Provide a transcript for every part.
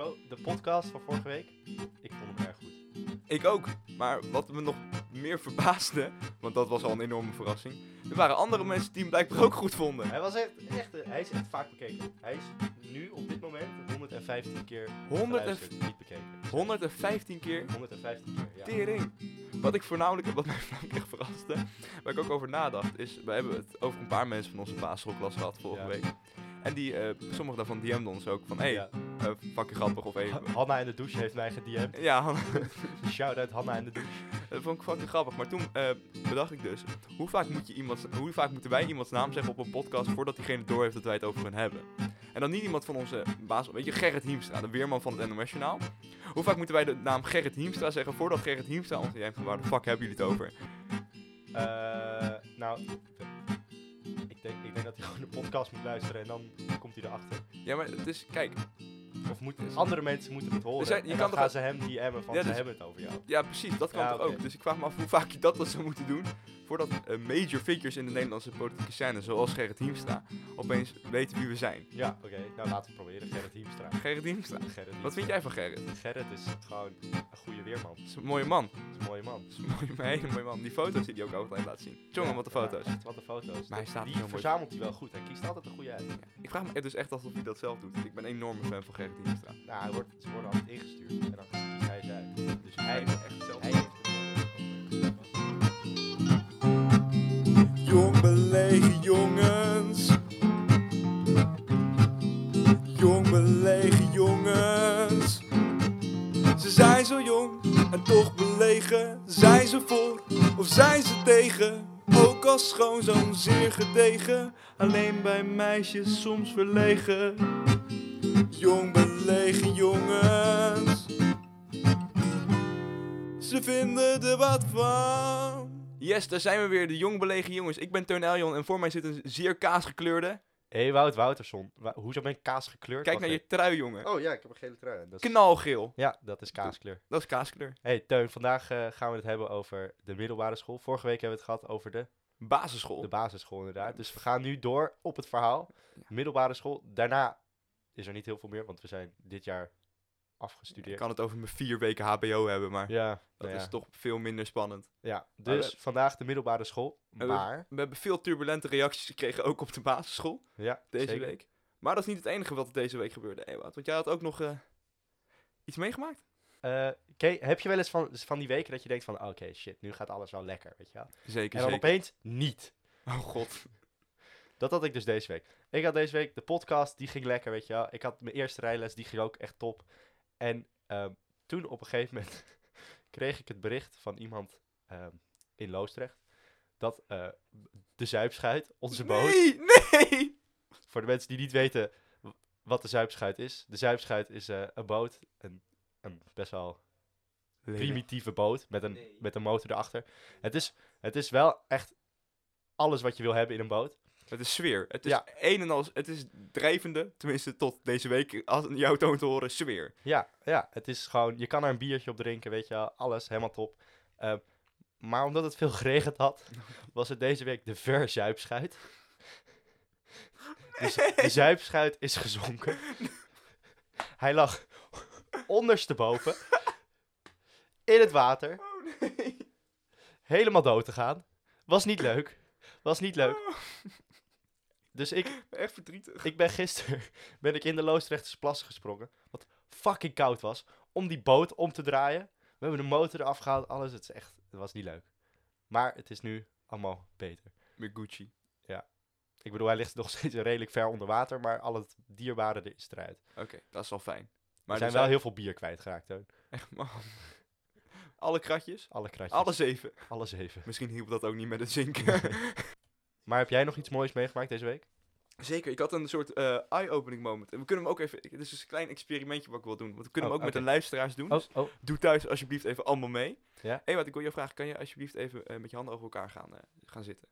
Bro, de podcast van vorige week, ik vond hem erg goed. Ik ook. Maar wat me nog meer verbaasde, want dat was al een enorme verrassing. Er waren andere mensen die hem blijkbaar ook goed vonden. Hij, was echt, echt, hij is echt vaak bekeken. Hij is nu op dit moment 115 keer 100 en- geluisterd, niet bekeken. 115 keer 115 keer, ja. tering. Wat ik voornamelijk, wat mij voornamelijk echt verraste, waar ik ook over nadacht, is, we hebben het over een paar mensen van onze basisschoolklas gehad vorige Ja. week. En die, eh sommige daarvan DM'den ons ook van, hey, Ja. Eh, fucking grappig of even. Ha- Hanna in de douche heeft mij gedM'd. Ja, Shout-out Hanna in de douche. dat vond ik fucking grappig. Maar toen eh, bedacht ik dus, hoe vaak, moet je iemand, hoe vaak moeten wij iemands naam zeggen op een podcast voordat diegene doorheeft dat wij het over hen hebben? En dan niet iemand van onze baas, weet je, Gerrit Hiemstra, de weerman van het NOS Journaal. Hoe vaak moeten wij de naam Gerrit Hiemstra zeggen voordat Gerrit Hiemstra ons DM't van waar de fuck hebben jullie het over? Eh, nou, ik denk, ik denk dat hij gewoon de podcast moet luisteren en dan komt hij erachter. Ja, maar het is, kijk, Of moet, andere mensen moeten het horen. Zijn- je en dan gaan ze hem DM'en van Ja, ze dus- hebben het over jou. ja precies, dat kan Ja, toch ook. Dus ik vraag me af hoe vaak je dat dan zou moeten doen voordat eh, major figures in de Nederlandse politieke scène, zoals Gerrit Hiemstra, opeens weten wie we zijn. Ja, oké. Nou, laten we proberen. Gerrit Hiemstra. Gerrit Hiemstra. Gerrit Wat vind jij van Gerrit? Gerrit is gewoon een goede weerman. Is een mooie man. Is een mooie man. Is een, mooie, een hele mooie man. Die foto's die hij ook altijd laat zien. Jongen, Ja, wat de foto's. echt, wat de foto's. Maar hij staat Die verzamelt hij wel goed. Hij kiest altijd een goede uit. Ik vraag me dus echt af of hij dat zelf doet. Ik ben een enorme fan van Gerrit Nou, hij wordt, ze worden altijd ingestuurd. En dan kiest hij ze uit. Dus hij, Hij is echt zelf. hij heeft Jong belegen jongens. Jong belegen jongens. Ze zijn zo jong en toch belegen. Zijn ze voor of zijn ze tegen? Ook als schoonzoon zeer gedegen. Alleen bij meisjes soms verlegen. Jong belegen jongens. Ze vinden er wat van. Yes, daar zijn we weer, de jong belegen jongens. Ik ben Teun Eljon en voor mij zit een zeer kaasgekleurde. Hey, Wout Wouterson. Wa- hoezo ben ik kaas gekleurd? Kijk Wacht naar je even. trui, jongen. Oh ja, ik heb een gele trui. aan. Dat is- Knalgeel. Ja, dat is kaaskleur. Dat is kaaskleur. Hey Teun, vandaag eh, gaan we het hebben over de middelbare school. Vorige week hebben we het gehad over de, Basisschool. de basisschool inderdaad. Dus we gaan nu door op het verhaal. Middelbare school. Daarna is er niet heel veel meer, want we zijn dit jaar Ik afgestudeerd. kan het over mijn vier weken HBO hebben, maar Ja, dat nou ja. is toch veel minder spannend. Ja, dus we- vandaag de middelbare school. Maar, We hebben veel turbulente reacties gekregen, ook op de basisschool, ja, deze zeker. week. Maar dat is niet het enige wat deze week gebeurde, Ewout. Want jij had ook nog eh, iets meegemaakt? Oké, heb je wel eens van, van die weken dat je denkt van, oké, shit, nu gaat alles wel lekker, weet je wel. Zeker, En dan zeker. opeens niet. Oh god. Dat had ik dus deze week. Ik had deze week de podcast, die ging lekker, weet je wel. Ik had mijn eerste rijles, die ging ook echt top. En ehm, toen op een gegeven moment kreeg ik het bericht van iemand ehm, in Loosdrecht. Dat eh, de Zuipschuit, onze boot, Nee, nee! voor de mensen die niet weten wat de Zuipschuit is. De Zuipschuit is eh, een boot, een, een best wel primitieve boot met een, met een motor erachter. Het is, het is wel echt alles wat je wil hebben in een boot. Het is sfeer. Het is Ja. een en al, het is drijvende, tenminste tot deze week, als jouw toon te horen, sfeer. Ja, ja, het is gewoon, je kan er een biertje op drinken, weet je alles, helemaal top. Ehm, maar omdat het veel geregend had, was het deze week de verzuipschuit. Dus de zuipschuit is gezonken. Hij lag ondersteboven in het water, Oh nee. helemaal dood te gaan. Was niet leuk, was niet leuk. Dus ik, Echt verdrietig. ik ben gisteren ben ik in de Loosdrechtse plassen gesprongen. Wat fucking koud was. Om die boot om te draaien. We hebben de motor eraf gehaald. Alles. Het, is echt, het was niet leuk. Maar het is nu allemaal beter. Met Gucci. Ik bedoel, hij ligt nog steeds redelijk ver onder water. Maar al het dierbare er is eruit. Oké, dat is wel fijn. Maar er zijn er wel heel veel bier kwijtgeraakt. Teun. Echt, man. Alle kratjes? Alle kratjes. Alle zeven. Alle zeven. Misschien hielp dat ook niet met het zinken. Maar heb jij nog iets moois meegemaakt deze week? Zeker, ik had een soort eh, eye-opening moment. En we kunnen hem ook even... Dit is dus een klein experimentje wat ik wil doen. Want we kunnen Oh, hem ook met de luisteraars doen. Dus oh. doe thuis alsjeblieft even allemaal mee. Ja. Hé, wat ik wil je vragen. Kan je alsjeblieft even eh, met je handen over elkaar gaan, eh, gaan zitten?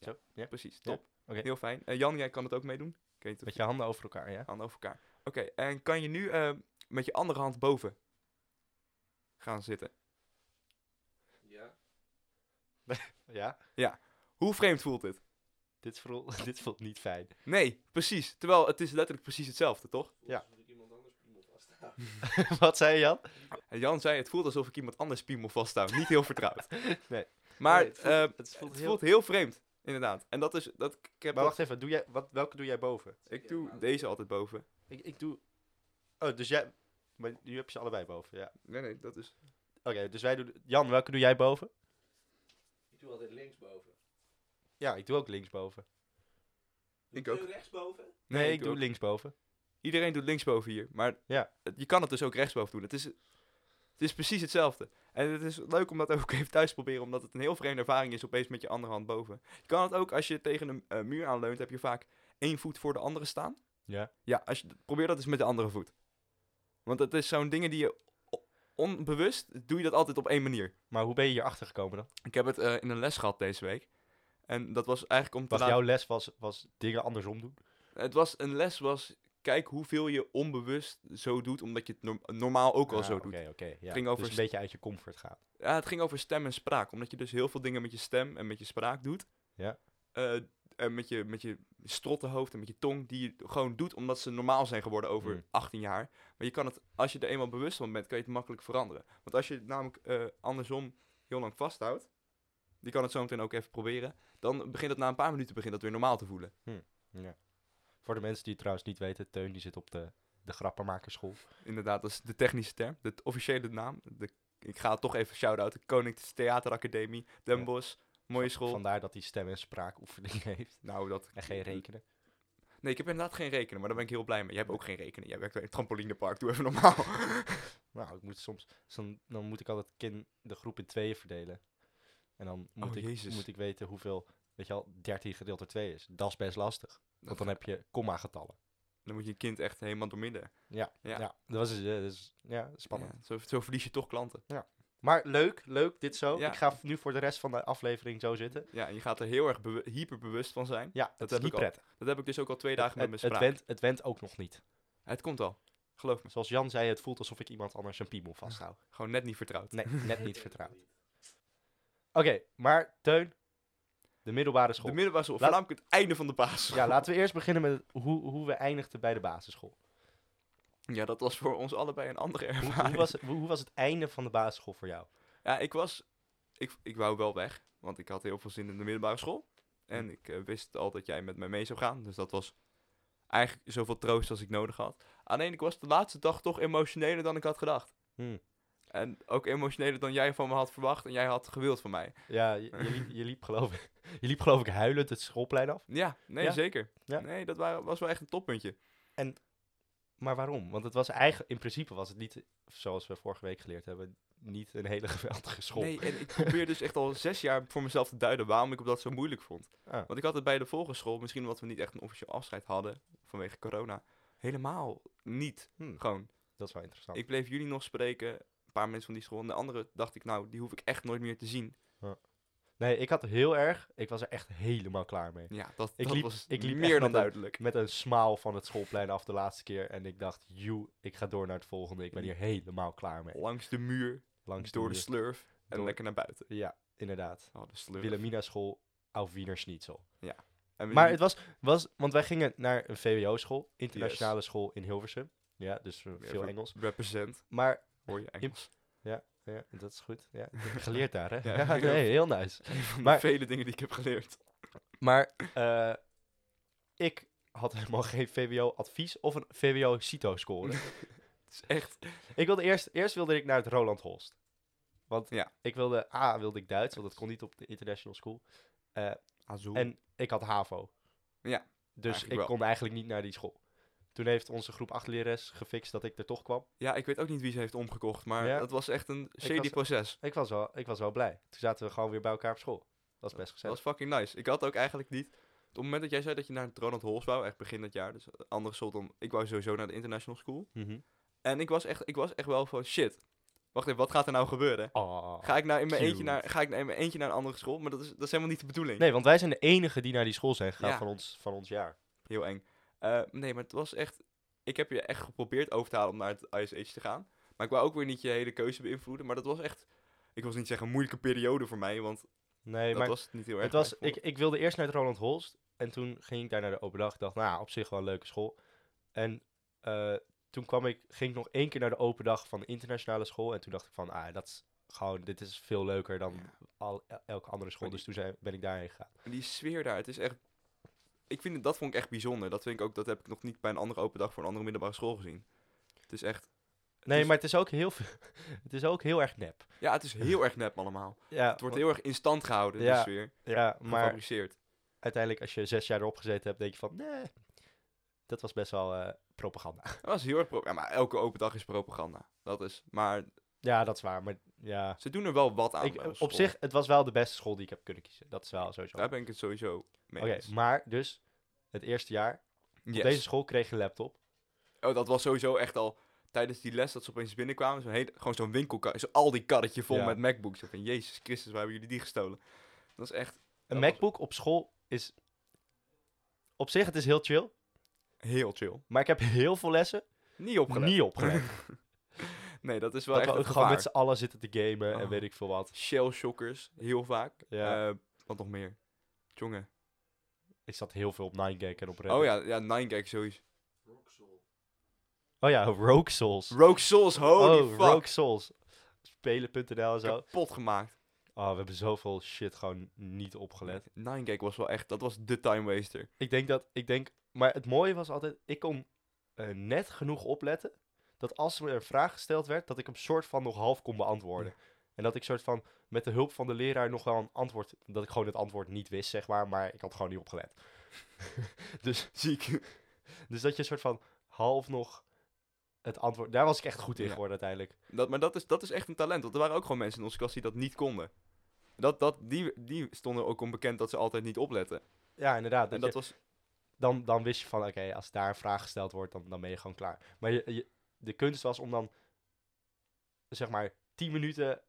Zo, ja. Precies, Ja, top. oké. Heel fijn. Eh, Jan, jij kan het ook meedoen? Of Met je handen over elkaar, ja? handen over elkaar. Oké, en kan je nu eh, met je andere hand boven gaan zitten? Ja. Hoe vreemd voelt dit? Dit voelt, dit voelt niet fijn. Nee, precies. Terwijl het is letterlijk precies hetzelfde, toch? Ja. Wat zei Jan? En Jan zei, het voelt alsof ik iemand anders piemel vasthoud. Niet heel vertrouwd. Nee. Maar Nee, het voelt, eh, het voelt het heel... voelt heel vreemd, inderdaad. En dat is, dat, ik heb Maar dat- wacht even, doe jij, wat, welke doe jij boven? ik doe deze altijd boven. Ik, ik doe... Oh, dus jij... Maar nu heb je ze allebei boven, ja. Nee, nee, dat is... Oké, dus wij doen... Jan, welke doe jij boven? Ik doe altijd linksboven. Ja, ik doe ook linksboven. Ik Doe ook. je rechtsboven? Nee, ik doe ook. linksboven. Iedereen doet linksboven hier, maar Ja. je kan het dus ook rechtsboven doen. Het is, het is precies hetzelfde. En het is leuk om dat ook even thuis te proberen, omdat het een heel vreemde ervaring is opeens met je andere hand boven. Je kan het ook, als je tegen een eh, muur aanleunt, heb je vaak één voet voor de andere staan. Ja. Ja, als je, probeer dat eens met de andere voet. Want het is zo'n dingen die je onbewust, doe je dat altijd op één manier. Maar hoe ben je hier achter gekomen dan? Ik heb het eh, in een les gehad deze week. En dat was eigenlijk om te Was laten... jouw les was, was dingen andersom doen? Het was een les was, kijk hoeveel je onbewust zo doet, omdat je het norm- normaal ook al Ah, zo Oké, doet. oké. ja. ging over Dus een beetje uit je comfort gaan. Ja, het ging over stem en spraak, omdat je dus heel veel dingen met je stem en met je spraak doet. Ja. Eh, en met je, met je strottenhoofd en met je tong, die je gewoon doet omdat ze normaal zijn geworden over Hmm. 18 jaar. Maar je kan het, als je er eenmaal bewust van bent, kan je het makkelijk veranderen. Want als je het namelijk eh, andersom heel lang vasthoudt, die kan het zo meteen ook even proberen, dan begint het na een paar minuten begint dat weer normaal te voelen. Ja. Voor de mensen die het trouwens niet weten, Teun die zit op de, de grappenmakerschool. Inderdaad, dat is de technische term, de officiële naam. De, ik ga het toch even shout-outen. Koninklijke Theateracademie, Den Ja. Bosch, mooie school. Vandaar dat hij stem- en spraakoefening heeft. Nou, dat... En geen rekenen. Nee, ik heb inderdaad geen rekenen, maar daar ben ik heel blij mee. Jij hebt ook geen rekenen. Jij werkt bij het trampolinepark. Doe even normaal. Nou, ik moet soms, dan, dan moet ik altijd kin, de groep in tweeën verdelen. En dan moet, Oh, ik, Jezus. moet ik weten hoeveel, weet je al, 13 gedeeld door 2 is. Dat is best lastig. Want dan heb je komma-getallen. Dan moet je een kind echt helemaal doormidden. Ja, Ja. ja. dat was eh, dus, ja, spannend. Ja, zo, zo verlies je toch klanten. Maar leuk, leuk, dit zo. Ja. Ik ga nu voor de rest van de aflevering zo zitten. Ja, en je gaat er heel erg bewu- hyperbewust van zijn. Ja, dat, Dat is heb niet ik al- prettig. Dat heb ik dus ook al twee dagen met het, mijn het, spraak. went, het went ook nog niet. Het komt al. Geloof me. Zoals Jan zei, het voelt alsof ik iemand anders een piemel vasthoud. Gewoon net niet vertrouwd. Nee, net niet vertrouwd. Oké, maar Teun, de middelbare school. De middelbare school, Laat- voornamelijk het einde van de basisschool. ja, laten we eerst beginnen met hoe, hoe we eindigden bij de basisschool. Ja, dat was voor ons allebei een andere Hoe, ervaring. hoe, was, hoe, hoe was het einde van de basisschool voor jou? Ja, ik was... Ik, ik wou wel weg, want ik had heel veel zin in de middelbare school. En ik eh, wist al dat jij met mij mee zou gaan. Dus dat was eigenlijk zoveel troost als ik nodig had. Alleen ik was de laatste dag toch emotioneler dan ik had gedacht. Hmm. En ook emotioneler dan jij van me had verwacht en jij had gewild van mij. Ja, je, je, liep, je, liep geloof ik, je liep geloof ik huilend het schoolplein af. Ja, nee, Ja? zeker. Ja. Nee, dat wa- was wel echt een toppuntje. Maar waarom? Want het was eigenlijk, in principe was het niet, zoals we vorige week geleerd hebben, niet een hele geweldige school. Nee, en ik probeer dus echt al zes jaar voor mezelf te duiden waarom ik dat zo moeilijk vond. Ah. Want ik had het bij de volgende misschien omdat we niet echt een officieel afscheid hadden vanwege corona, helemaal niet. Hmm, Gewoon, dat is wel interessant. ik bleef jullie nog spreken, paar mensen van die school. En de andere dacht ik, nou, die hoef ik echt nooit meer te zien. Nee, ik had heel erg, ik was er echt helemaal klaar mee. Ja, dat, Ik dat liep- was ik liep meer dan een- duidelijk. Met een smaal van het schoolplein af de laatste keer. En ik dacht, joe, ik ga door naar het volgende. Ik ben hier helemaal klaar mee. Langs de muur, Langs door de muur. slurf en Door- lekker naar buiten. Ja, inderdaad. Oh, de slurf. Wilhelmina school, auf Wiener Schnitzel. En we- Maar het was, was, want wij gingen naar een VWO-school, internationale school in Hilversum. Ja, dus eh, Ja, veel Engels. Represent, Maar, hoor je Engels. Ja, dat is goed. Ja, ik heb geleerd daar, hè? Ja, nee, heel nice. Maar- vele dingen die ik heb geleerd. Maar eh, ik had helemaal geen VWO-advies of een VWO-CITO-score. Het is echt... ik wilde eerst, eerst wilde ik naar het Roland Holst. Want Ja. ik wilde, A, wilde ik Duits, want dat kon niet op de international school. Azul. En ik had HAVO. Ja, Dus ik wel. kon eigenlijk niet naar die school. Toen heeft onze groep 8 lerares gefixt dat ik er toch kwam. Ja, ik weet ook niet wie ze heeft omgekocht, maar Ja. dat was echt een shady was- proces. Ik was, wel, ik was wel blij. Toen zaten we gewoon weer bij elkaar op school. Dat was best Dat gezellig. was fucking nice. Ik had ook eigenlijk niet... Op het moment dat jij zei dat je naar het Ronald Hols wou, echt begin dat jaar, dus andere school dan... Ik wou sowieso naar de international school. Mhm. En ik was echt, ik was echt wel van, shit, wacht even, wat gaat er nou gebeuren? Oh. Ga ik nou in mijn eentje naar, ga ik nou in mijn eentje naar een andere school? Maar dat is, dat is helemaal niet de bedoeling. Nee, want wij zijn de enigen die naar die school zijn gegaan Ja. van, ons, van ons jaar. Heel eng. Eh, nee, maar het was echt... Ik heb je echt geprobeerd over te halen om naar het ISH te gaan. Maar ik wou ook weer niet je hele keuze beïnvloeden. Maar dat was echt... Ik wil niet zeggen een moeilijke periode voor mij, want Nee, dat maar was het niet heel erg. het was, ik, ik wilde eerst naar het Roland Holst. En toen ging ik daar naar de open dag. Ik dacht, nou, op zich wel een leuke school. En eh, toen kwam ik, ging ik nog één keer naar de open dag van de internationale school. En toen dacht ik van, ah, dat is gewoon, dit is veel leuker dan al, el- elke andere school. Dus toen zijn, ben ik daarheen gegaan. En die sfeer daar, het is echt... Ik vind dat vond ik echt bijzonder. Dat vind ik ook, dat heb ik nog niet bij een andere open dag voor een andere middelbare school gezien. Het is echt... het Nee, is- maar het is ook heel, veel- het is ook heel erg nep. Ja, het is heel erg nep allemaal. Ja, Het wordt heel erg in stand gehouden, Ja, de sfeer. ja, maar Gefabriceerd. uiteindelijk als je zes jaar erop gezeten hebt, denk je van, nee, dat was best wel eh, propaganda. Dat was heel erg... Pro ja, maar elke open dag is propaganda. Dat is... Maar Ja, dat is waar, maar ja. ze doen er wel wat aan Ik, op school. zich, het was wel de beste school die ik heb kunnen kiezen. Dat is wel sowieso. Daar ben ik het sowieso mee Oké, eens. maar dus het eerste jaar, Yes. op deze school kreeg je een laptop. Oh, dat was sowieso echt al tijdens die les dat ze opeens binnenkwamen. Zo'n hele, gewoon zo'n winkelkar, zo al die karretje vol Ja. met MacBooks. Zo van, Jezus Christus, waar hebben jullie die gestolen? Dat is echt Een was- MacBook op school is, op zich, het is heel chill. heel chill. Maar ik heb heel veel lessen Niet opgelet. niet opgelet. nee, dat is wel dat echt we gewoon met z'n allen zitten te gamen en Oh. weet ik veel wat. Shell shockers, heel vaak. Ja. Eh, wat nog meer? Jongen. Ik zat heel veel op 9gag en op Reddit. Oh ja, ja, 9gag sowieso. Roxol. Oh ja, Rogue Souls. Rogue Souls, holy oh, fuck. Rogue Souls. Spelen.nl en zo. Kapot gemaakt. Oh, we hebben zoveel shit gewoon niet opgelet. 9gag was wel echt, dat was de time waster. Ik denk dat, ik denk, maar het mooie was altijd, ik kon eh, net genoeg opletten, dat als er een vraag gesteld werd, dat ik hem soort van nog half kon beantwoorden. En dat ik soort van, met de hulp van de leraar nog wel een antwoord, dat ik gewoon het antwoord niet wist, zeg maar, maar ik had gewoon niet opgelet. dus, Ziek. dus dat je soort van half nog het antwoord, daar was ik echt goed in Ja. geworden uiteindelijk. Dat, maar dat is, dat is echt een talent. Want er waren ook gewoon mensen in onze klas die dat niet konden. Dat, dat, die, die stonden ook onbekend dat ze altijd niet opletten. Ja, inderdaad. En dat je- was... dan, dan wist je van, oké, als daar een vraag gesteld wordt, dan, dan ben je gewoon klaar. Maar je, je- de kunst was om dan, zeg maar, 10 minuten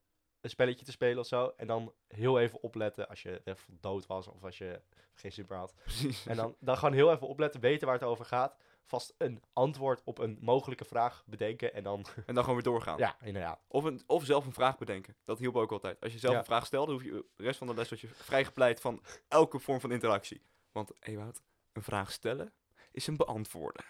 een spelletje te spelen of zo. En dan heel even opletten als je even dood was of als je geen super had. Precies. En dan, dan gewoon heel even opletten, weten waar het over gaat. Vast een antwoord op een mogelijke vraag bedenken en dan... En dan gewoon weer doorgaan. Ja, inderdaad. Of, een, of zelf een vraag bedenken. Dat hielp ook altijd. Als je zelf Ja. een vraag stelde, hoef je de rest van de les was je vrijgepleit van elke vorm van interactie. Want, Ewout, een vraag stellen is een beantwoorden.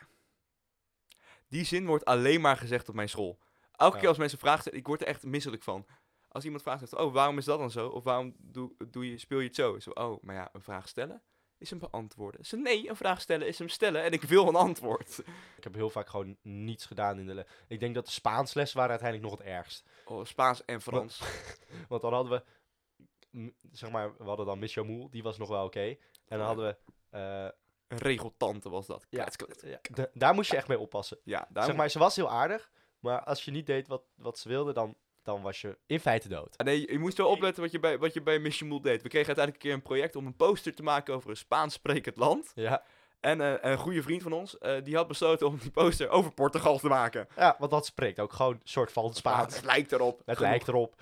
Die zin wordt alleen maar gezegd op mijn school. Elke Ja. keer als mensen stellen, ik word er echt misselijk van. Als iemand vraagt, zegt, oh, waarom is dat dan zo? Of waarom doe, doe je, speel je het zo? Zo, oh, maar ja, een vraag stellen is een beantwoorden. Ze, nee, een vraag stellen is hem stellen en ik wil een antwoord. Ik heb heel vaak gewoon niets gedaan in de les. Ik denk dat de Spaansles waren uiteindelijk nog het ergst. Oh, Spaans en Frans. Want dan hadden we, zeg maar, we hadden dan Miss Jamoul, die was nog wel oké. En dan hadden we, eh, regeltante was dat. Ja. Daar moest je echt mee oppassen. Ja, daar zeg maar, ze was heel aardig, maar als je niet deed wat, wat ze wilde, dan, dan was je in feite dood. Ja, Nee, je moest wel opletten wat je bij, wat je bij Mission Moel deed. We kregen uiteindelijk een keer een project om een poster te maken over een Spaans sprekend land. Ja, En eh, een goede vriend van ons, eh, die had besloten om die poster over Portugal te maken. ja want dat spreekt ook gewoon een soort van Spaans. Het lijkt erop. Het Genoeg. lijkt erop.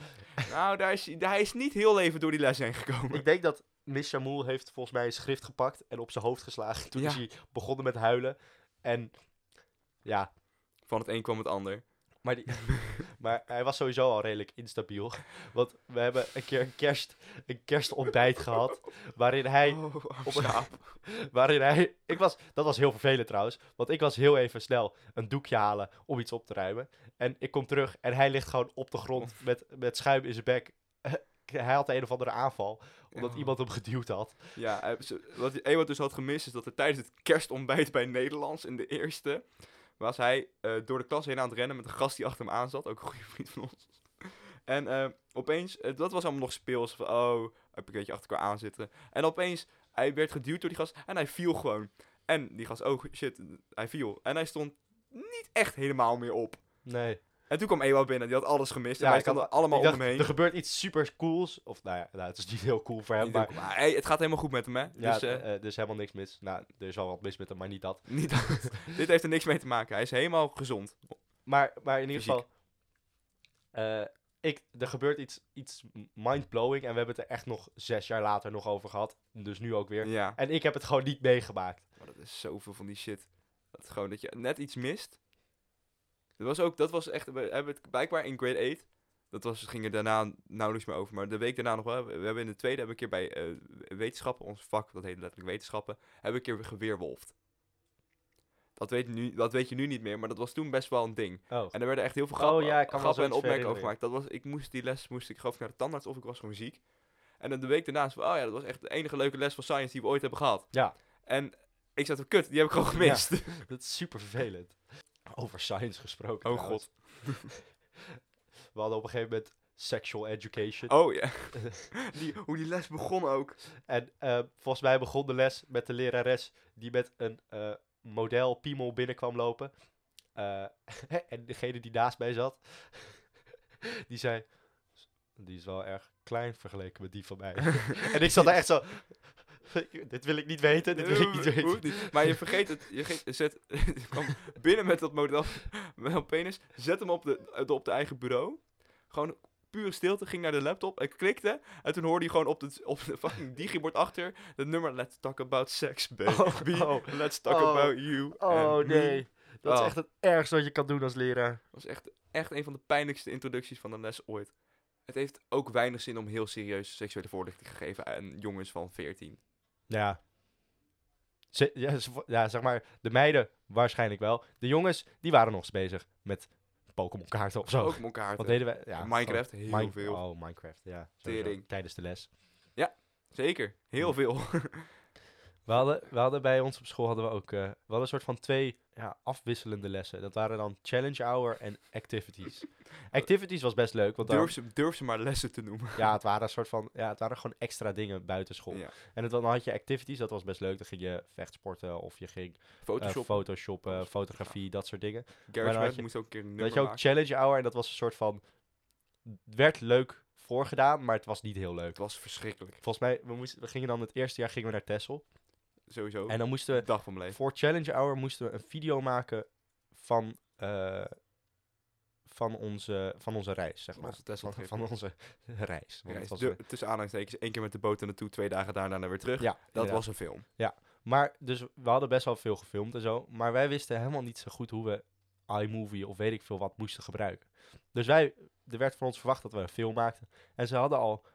Nou, daar is, hij is niet heel even door die les heen gekomen. Ik denk dat Miss Jamoul heeft volgens mij een schrift gepakt en op zijn hoofd geslagen. Toen Ja. is hij begonnen met huilen. En ja, Van het een kwam het ander. Maar, die, maar hij was sowieso al redelijk instabiel. Want we hebben een keer een, kerst, een kerstontbijt gehad. Waarin hij, Oh, op een, waarin hij. Ik was, dat was heel vervelend trouwens. Want ik was heel even snel een doekje halen om iets op te ruimen. En ik kom terug en hij ligt gewoon op de grond met, met schuim in zijn bek. Hij had een of andere aanval. Omdat iemand hem geduwd had. Ja, hij- ze- wat Ewout dus had gemist is dat er tijdens het kerstontbijt bij Nederlands in de eerste was hij eh, door de klas heen aan het rennen met een gast die achter hem aan zat, ook een goede vriend van ons. En eh, opeens, eh, dat was allemaal nog speels van oh, heb ik een beetje achter elkaar aan zitten. En opeens, hij werd geduwd door die gast en hij viel gewoon. En die gast, oh shit, hij viel. En hij stond niet echt helemaal meer op. Nee. En toen kwam Ewout binnen, die had alles gemist. en Ja, wij ik had- stonden allemaal om hem heen. er gebeurt iets super cools. Of nou ja, nou, het is niet heel cool voor hem. Maar ook- maar hey, het gaat helemaal goed met hem, hè? ja, dus, er is helemaal niks mis. Nou, er is wel wat mis met hem, maar niet dat. Niet dat. Dit heeft er niks mee te maken. Hij is helemaal gezond. Maar, maar in ieder Fysiek. geval, ik, er gebeurt iets, iets mind-blowing en we hebben het er echt nog zes jaar later nog over gehad. Dus nu ook weer. Ja. En ik heb het gewoon niet meegemaakt. Maar dat is zoveel van die shit. Dat gewoon dat je net iets mist. Dat was ook, dat was echt, we hebben het blijkbaar in grade 8. Dat was, ging er daarna nauwelijks meer over. Maar de week daarna nog wel. We hebben in de tweede, hebben we een keer bij eh, wetenschappen, ons vak, dat heet letterlijk wetenschappen, hebben we een keer geweerwolfd. Dat weet, nu, dat weet je nu niet meer, maar dat was toen best wel een ding. Oh, En er werden echt heel veel Oh, grappen, ja, me wel grappen en opmerkingen over gemaakt. Dat was, ik moest die les, moest ik geloof ik naar de tandarts of ik was gewoon ziek. En dan de week daarna, van, oh ja, dat was echt de enige leuke les van science die we ooit hebben gehad. Ja. En ik zat van, kut, die heb ik gewoon gemist. dat is super vervelend. Over science gesproken. Oh trouwens. We hadden op een gegeven moment sexual education. Oh ja. die, hoe die les begon ook. En eh, volgens mij begon de les met de lerares die met een eh, model piemel binnenkwam lopen. Eh, en degene die naast mij zat, die zei, die is wel erg klein vergeleken met die van mij. en ik zat daar echt zo, dit wil ik niet weten, dit wil ik niet weten. Maar je vergeet het. Je zet, je kwam binnen met dat model met een penis. Zet hem op de, op de eigen bureau. Gewoon pure stilte. Ging naar de laptop. En klikte. En toen hoorde je gewoon op de, op de fucking digibord achter. Het nummer Let's talk about sex, baby. Oh, oh. Let's talk Oh. about you. Oh nee, dat is echt het ergste wat je kan doen als leraar. Dat was echt, echt een van de pijnlijkste introducties van een les ooit. Het heeft ook weinig zin om heel serieus seksuele voorlichting te geven aan jongens van 14. Ja. Ze, ja, ze- ja, zeg maar, de meiden waarschijnlijk wel. De jongens, die waren nog eens bezig met Pokémon kaarten of zo. Ook elkaar. Wat deden wij? Ja, Minecraft, heel veel. Oh, Minecraft, ja. Tering. Tijdens de les. Zeker, heel veel. We hadden, we hadden bij ons op school hadden we ook, eh, we hadden een soort van twee ja, afwisselende lessen. Dat waren dan challenge hour en activities. Activities was best leuk, want dan, durf, ze, durf ze maar lessen te noemen. ja, het waren een soort van, ja, het waren gewoon extra dingen buiten school. Ja. En het, dan had je activities, dat was best leuk. Dan ging je vechtsporten of je ging eh, Photoshop, photoshoppen, Alles. fotografie, dat soort dingen. je- moest ook een keer een nummer je ook challenge hour en dat was een soort van, het werd leuk voorgedaan, maar het was niet heel leuk. Het was verschrikkelijk, Volgens mij, we, moesten, we gingen dan het eerste jaar gingen we naar Texel. Sowieso. En dan moesten we, dag van voor challenge hour moesten we een video maken van, eh, van, onze, van onze reis, zeg maar. Onze Van, van onze reis. Ja, het was de, een- tussen aanhalingstekens, één keer met de boot er naartoe, twee dagen daarna naar weer terug. ja, dat inderdaad. was een film. Maar, dus we hadden best wel veel gefilmd en zo. Maar wij wisten helemaal niet zo goed hoe we iMovie of weet ik veel wat moesten gebruiken. Dus wij, er werd van ons verwacht dat we een film maakten. En ze hadden al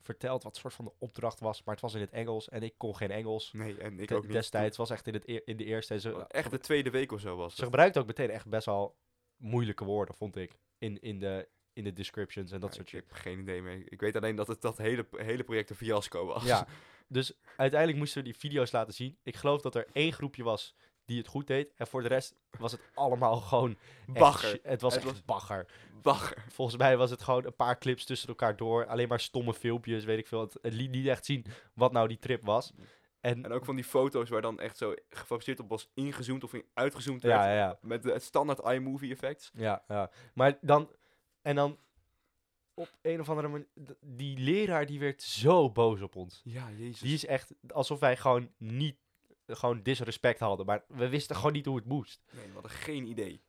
verteld wat soort van de opdracht was. Maar het was in het Engels en ik kon geen Engels. Nee, en ik ook niet. Destijds was echt in, het in de eerste. En ze, Echt de tweede week of zo was ze gebruikte ook meteen echt best wel moeilijke woorden, vond ik. In, in, de, in de descriptions en dat Ja, soort ik shit. heb geen idee meer. Ik weet alleen dat het dat hele, hele project een fiasco was. Ja, dus uiteindelijk moesten we die video's laten zien. Ik geloof dat er één groepje was die het goed deed. En voor de rest was het allemaal gewoon... echt Bagger. shi- Het was Het echt was- bagger. Bagger. Volgens mij was het gewoon een paar clips tussen elkaar door. Alleen maar stomme filmpjes, weet ik veel. Het, het liet niet echt zien wat nou die trip was. En, En ook van die foto's waar dan echt zo gefocuseerd op was ingezoomd of in uitgezoomd werd. ja, ja, ja, Met de, het standaard iMovie effect. ja, ja. Maar dan... En dan op een of andere manier... d- Die leraar die werd zo boos op ons. Ja, jezus. Die is echt alsof wij gewoon niet... Gewoon disrespect hadden. Maar we wisten gewoon niet hoe het moest. Nee, we hadden geen idee.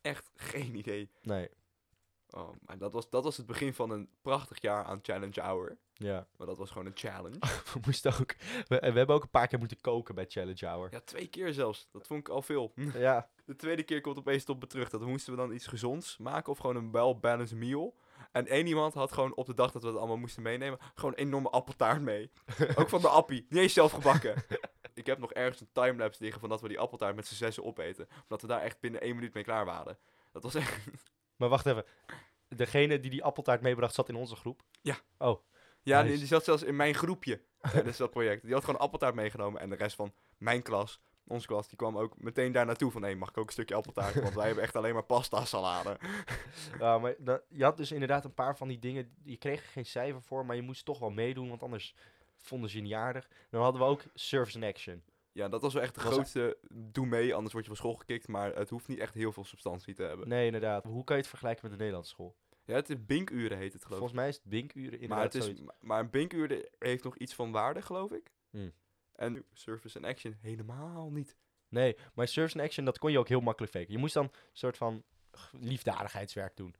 Echt geen idee. Nee, Oh, maar dat was, dat was het begin van een prachtig jaar aan Challenge Hour. ja. Maar dat was gewoon een challenge. We moesten ook... We, we hebben ook een paar keer moeten koken bij Challenge Hour. ja, twee keer zelfs. Dat vond ik al veel. Ja. De tweede keer komt opeens op me terug. Dat moesten we dan iets gezonds maken of gewoon een well-balanced meal. En één iemand had gewoon op de dag dat we het allemaal moesten meenemen, gewoon een enorme appeltaart mee. Ook van de appie. Niet eens zelf gebakken. ik heb nog ergens een timelapse liggen van dat we die appeltaart met z'n zessen opeten. Omdat we daar echt binnen één minuut mee klaar waren. Dat was echt... Maar wacht even. Degene die die appeltaart meebracht zat in onze groep. Ja. Oh. Ja, Nice. die, die zat zelfs in mijn groepje tijdens dat project. Die had gewoon appeltaart meegenomen. En de rest van mijn klas, onze klas, die kwam ook meteen daar naartoe van... Hé, mag ik ook een stukje appeltaart? Want wij hebben echt alleen maar pasta salade. Ja, maar je had dus inderdaad een paar van die dingen. Je kreeg er geen cijfer voor, maar je moest toch wel meedoen. Want anders vonden ze je niet aardig. Dan hadden we ook Service in Action. Ja, dat was wel echt de Was- grootste doe mee, anders word je van school gekikt. Maar het hoeft niet echt heel veel substantie te hebben. Nee, inderdaad. Hoe kan je het vergelijken met de Nederlandse school? Ja, het is binkuren heet het geloof ik. Volgens mij is het binkuren Maar, inderdaad het is, zoiets. maar een binkuur heeft nog iets van waarde, geloof ik. Hmm. En service en action helemaal niet. Nee, maar Service in Action, dat kon je ook heel makkelijk faken. Je moest dan een soort van liefdadigheidswerk doen.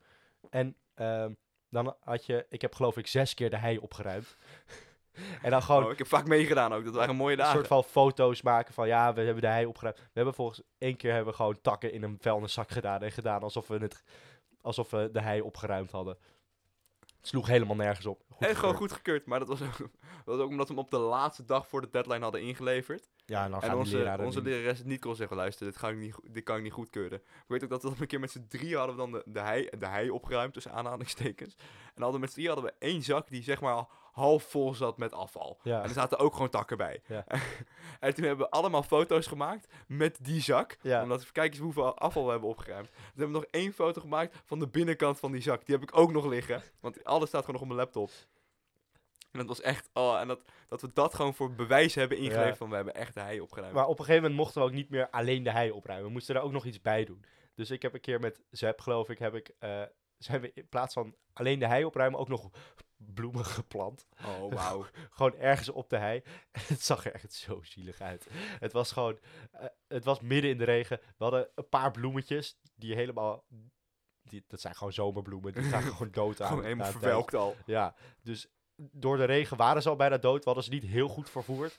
En ehm, dan had je, ik heb geloof ik zes keer de hei opgeruimd. en dan gewoon Oh, ik heb vaak meegedaan ook, dat waren mooie een dagen. soort van foto's maken van ja, we hebben de hei opgeruimd. We hebben volgens één keer hebben we gewoon takken in een vuilniszak gedaan en gedaan alsof we het alsof we de hei opgeruimd hadden. Sloeg helemaal nergens op. Goed en gewoon gekeurd. goed gekeurd. Maar dat was, ook, dat was ook omdat we hem op de laatste dag voor de deadline hadden ingeleverd. Ja, en dan onze, onze niet- lerares niet kon zeggen, luister, dit, ga ik niet, dit kan ik niet goedkeuren. Ik weet ook dat we dan een keer met z'n drie hadden we dan de, de, hei, de hei opgeruimd, tussen aanhalingstekens. En hadden met z'n drie hadden we één zak die zeg maar half vol zat met afval. Ja. En er zaten ook gewoon takken bij. Ja. en toen hebben we allemaal foto's gemaakt met die zak. Ja. Omdat we kijk eens hoeveel afval we hebben opgeruimd. Toen hebben we nog één foto gemaakt van de binnenkant van die zak. Die heb ik ook nog liggen. Want alles staat gewoon nog op mijn laptop. En dat was echt, oh, en dat, dat we dat gewoon voor bewijs hebben ingeleverd Ja. van we hebben echt de hei opgeruimd. Maar op een gegeven moment mochten we ook niet meer alleen de hei opruimen. We moesten er ook nog iets bij doen. Dus ik heb een keer met Zep, geloof ik, heb ik, eh, zijn we in plaats van alleen de hei opruimen ook nog bloemen geplant. Oh, wauw. Gewoon ergens op de hei. Het zag er echt zo zielig uit. Het was gewoon, eh, het was midden in de regen. We hadden een paar bloemetjes die helemaal, die, dat zijn gewoon zomerbloemen. Die gaan gewoon dood aan. Gewoon helemaal verwelkt al. Ja, dus door de regen waren ze al bijna dood. We hadden ze niet heel goed vervoerd.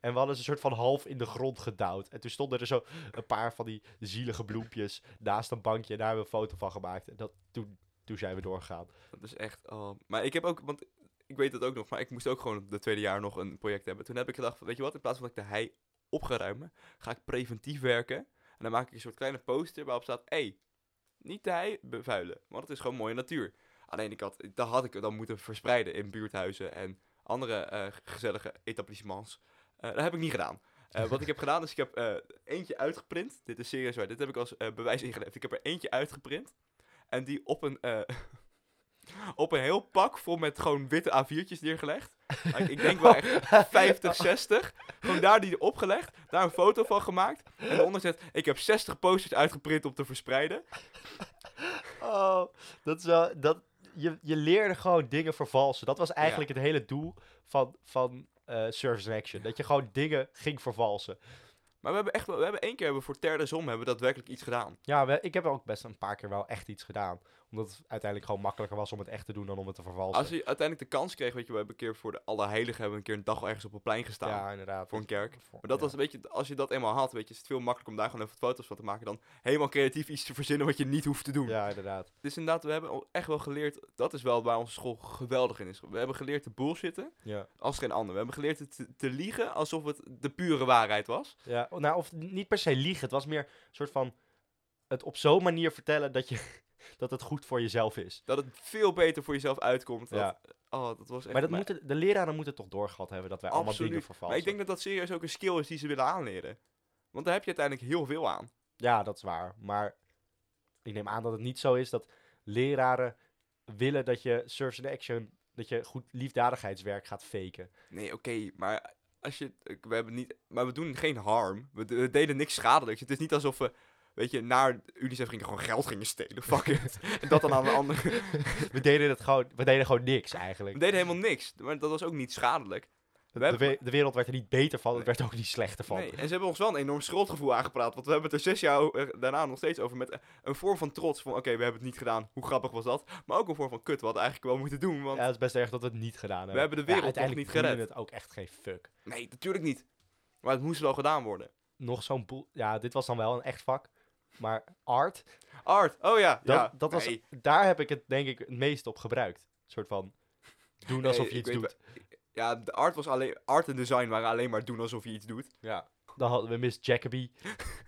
En we hadden ze een soort van half in de grond gedouwd. En toen stonden er zo een paar van die zielige bloempjes naast een bankje. En daar hebben we een foto van gemaakt. En dat, toen, toen zijn we doorgegaan. Dat is echt, oh. Maar ik heb ook, want ik weet het ook nog, maar ik moest ook gewoon de tweede jaar nog een project hebben. Toen heb ik gedacht, weet je wat, in plaats van dat ik de hei op ga ruimen, ga ik preventief werken. En dan maak ik een soort kleine poster waarop staat, hé, hey, niet de hei bevuilen, want het is gewoon mooie natuur. Alleen ik had, dat had ik dan moeten verspreiden in buurthuizen en andere eh, gezellige etablissements. Eh, dat heb ik niet gedaan. Eh, wat ik heb gedaan is, ik heb eentje uitgeprint. Dit is serieus waar, dit heb ik als bewijs ingeleverd. Ik heb er eentje uitgeprint en die op een, eh, op een heel pak vol met gewoon witte A4'tjes neergelegd. ik, ik denk wel echt 50, 60. Gewoon daar die opgelegd, daar een foto van gemaakt. En eronder zet, ik heb 60 posters uitgeprint om te verspreiden. Oh, dat is wel, dat, je, je leerde gewoon dingen vervalsen. Dat was eigenlijk het hele doel van, van eh Service Action. Dat je gewoon dingen ging vervalsen. Maar we hebben echt we hebben één keer hebben voor Ter de Som hebben we daadwerkelijk iets gedaan. Ja, ik heb ook best een paar keer wel echt iets gedaan. Omdat het uiteindelijk gewoon makkelijker was om het echt te doen dan om het te vervalsen. Als je uiteindelijk de kans kreeg, weet je, we hebben een keer voor de Allerheiligen hebben een keer een dag ergens op een plein gestaan. ja, inderdaad. Voor een kerk. Voor- Maar dat ja. was, weet je, als je dat eenmaal had, weet je, is het veel makkelijker om daar gewoon even foto's van te maken dan helemaal creatief iets te verzinnen wat je niet hoeft te doen. Ja, inderdaad. Dus inderdaad, we hebben echt wel geleerd, dat is wel waar onze school geweldig in is. We hebben geleerd te bullshitten Ja. als geen ander. We hebben geleerd te, te liegen alsof het de pure waarheid was. ja. Nou, of niet per se liegen. Het was meer een soort van het op zo'n manier vertellen dat, je, dat het goed voor jezelf is. Dat het veel beter voor jezelf uitkomt. Dat, Ja. Oh, dat was echt... Maar dat moeten, de leraren moeten toch doorgehad hebben dat wij allemaal dingen vervalsen. Maar ik denk dat dat serieus ook een skill is die ze willen aanleren. Want daar heb je uiteindelijk heel veel aan. Ja, dat is waar. Maar ik neem aan dat het niet zo is dat leraren willen dat je service in action, dat je goed liefdadigheidswerk gaat faken. Nee, oké, maar als je... We hebben niet... Maar we doen geen harm. We, we deden niks schadelijks. Het is niet alsof we... Weet je, naar UNICEF gingen gewoon geld gingen stelen. Fuck it. en dat dan aan de andere... We deden het gewoon, we deden gewoon niks We eigenlijk. deden helemaal niks. Maar dat was ook niet schadelijk. We De, we- de wereld werd er niet beter van, het werd ook niet slechter van. Nee, en ze hebben ons wel een enorm schuldgevoel aangepraat. Want we hebben het er zes jaar eh, daarna nog steeds over. Met een vorm van trots. Van oké, we hebben het niet gedaan. Hoe grappig was dat? Maar ook een vorm van kut. We hadden eigenlijk wel moeten doen. Want Ja, het is best erg dat we het niet gedaan hebben. we hebben de wereld nog uiteindelijk niet gered. het ook echt geen fuck. Nee, natuurlijk niet. Maar het moest wel gedaan worden. Nog zo'n boel. Ja, dit was dan wel een echt vak. Maar art, Art. Oh ja. dat, ja. dat was, Nee. daar heb ik het denk ik het meest op gebruikt. Een soort van doen alsof Nee, je iets doet. Ja, de art was alleen. Art en design waren alleen maar doen alsof je iets doet. Ja. Dan hadden we Miss Jacoby.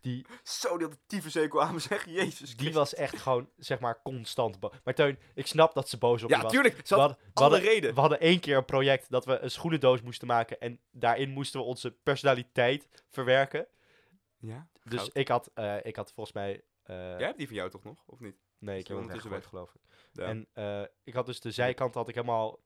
Die, Zo, die had de tyfuszekel aan me zeggen. Jezus. die was echt gewoon, zeg maar, constant boos. Maar Teun, ik snap dat ze boos op je Ja, was. tuurlijk. Ze We had hadden, we, alle hadden, reden. we hadden één keer een project dat we een schoenendoos moesten maken. En daarin moesten we onze personaliteit verwerken. Ja. Dus Goud. ik had, eh, ik had volgens mij... eh, Jij hebt die van jou toch nog? Of niet? Nee, ik heb hem ondertussen weggegooid, geloof ik. Ja. En eh, ik had dus de zijkant had ik helemaal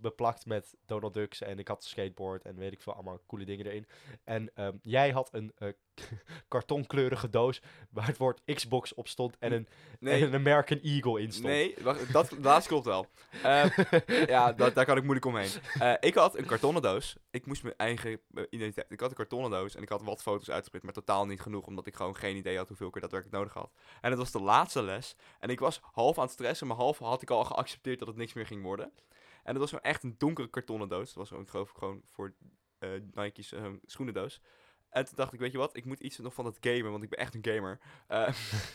beplakt met Donald Ducks. En ik had een skateboard en weet ik veel, allemaal coole dingen erin. En ehm, jij had een eh, kartonkleurige doos waar het woord Xbox op stond en een, Nee. en een American Eagle in stond. Nee, wacht, dat laatste klopt wel. Eh, ja, dat, daar kan ik moeilijk omheen. Eh, ik had een kartonnen doos. Ik moest mijn eigen eh, identiteit. Ik had een kartonnen doos en ik had wat foto's uitgeprint, maar totaal niet genoeg, omdat ik gewoon geen idee had hoeveel ik er daadwerkelijk nodig had. En het was de laatste les. En ik was half aan het stressen, maar half had ik al geaccepteerd dat het niks meer ging worden. En het was gewoon echt een donkere kartonnen doos. Dat was gewoon, geloof gewoon voor eh Nike's eh, schoenendoos. En toen dacht ik, weet je wat, ik moet iets nog van het gamen, want ik ben echt een gamer. Eh,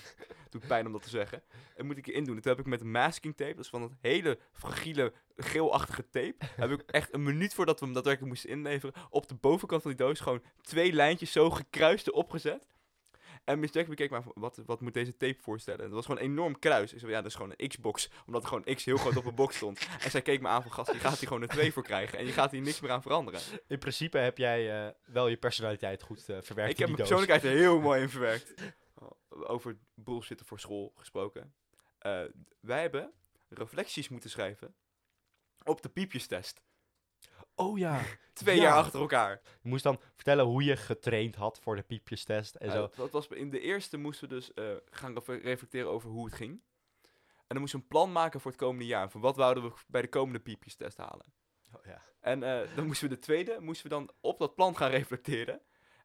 Doet pijn om dat te zeggen. En moet ik erin doen. Toen heb ik met masking tape, dat is van het hele fragiele geelachtige tape, heb ik echt een minuut voordat we hem daadwerkelijk moesten inleveren, op de bovenkant van die doos gewoon twee lijntjes zo gekruist erop gezet. En Miss Jack bekeek maar wat, wat moet deze tape voorstellen? En dat was gewoon een enorm kruis. Ik zei, ja, dat is gewoon een Xbox. Omdat er gewoon X heel groot op een box stond. En zij keek me aan van, gast, je gaat hier gewoon een 2 voor krijgen. En je gaat hier niks meer aan veranderen. In principe heb jij eh, wel je personaliteit goed eh, verwerkt Ik heb mijn persoonlijkheid er heel mooi in verwerkt. Over bullshitten voor school gesproken. Eh, wij hebben reflecties moeten schrijven op de piepjestest. Oh ja. Twee Ja. jaar achter elkaar. Je moest dan vertellen hoe je getraind had voor de piepjestest en Ja, zo. dat, was, in de eerste moesten we dus eh, gaan reflecteren over hoe het ging. En dan moesten we een plan maken voor het komende jaar. Van wat wouden we bij de komende piepjestest halen. Oh, ja. En eh, dan moesten we de tweede, moesten we dan op dat plan gaan reflecteren.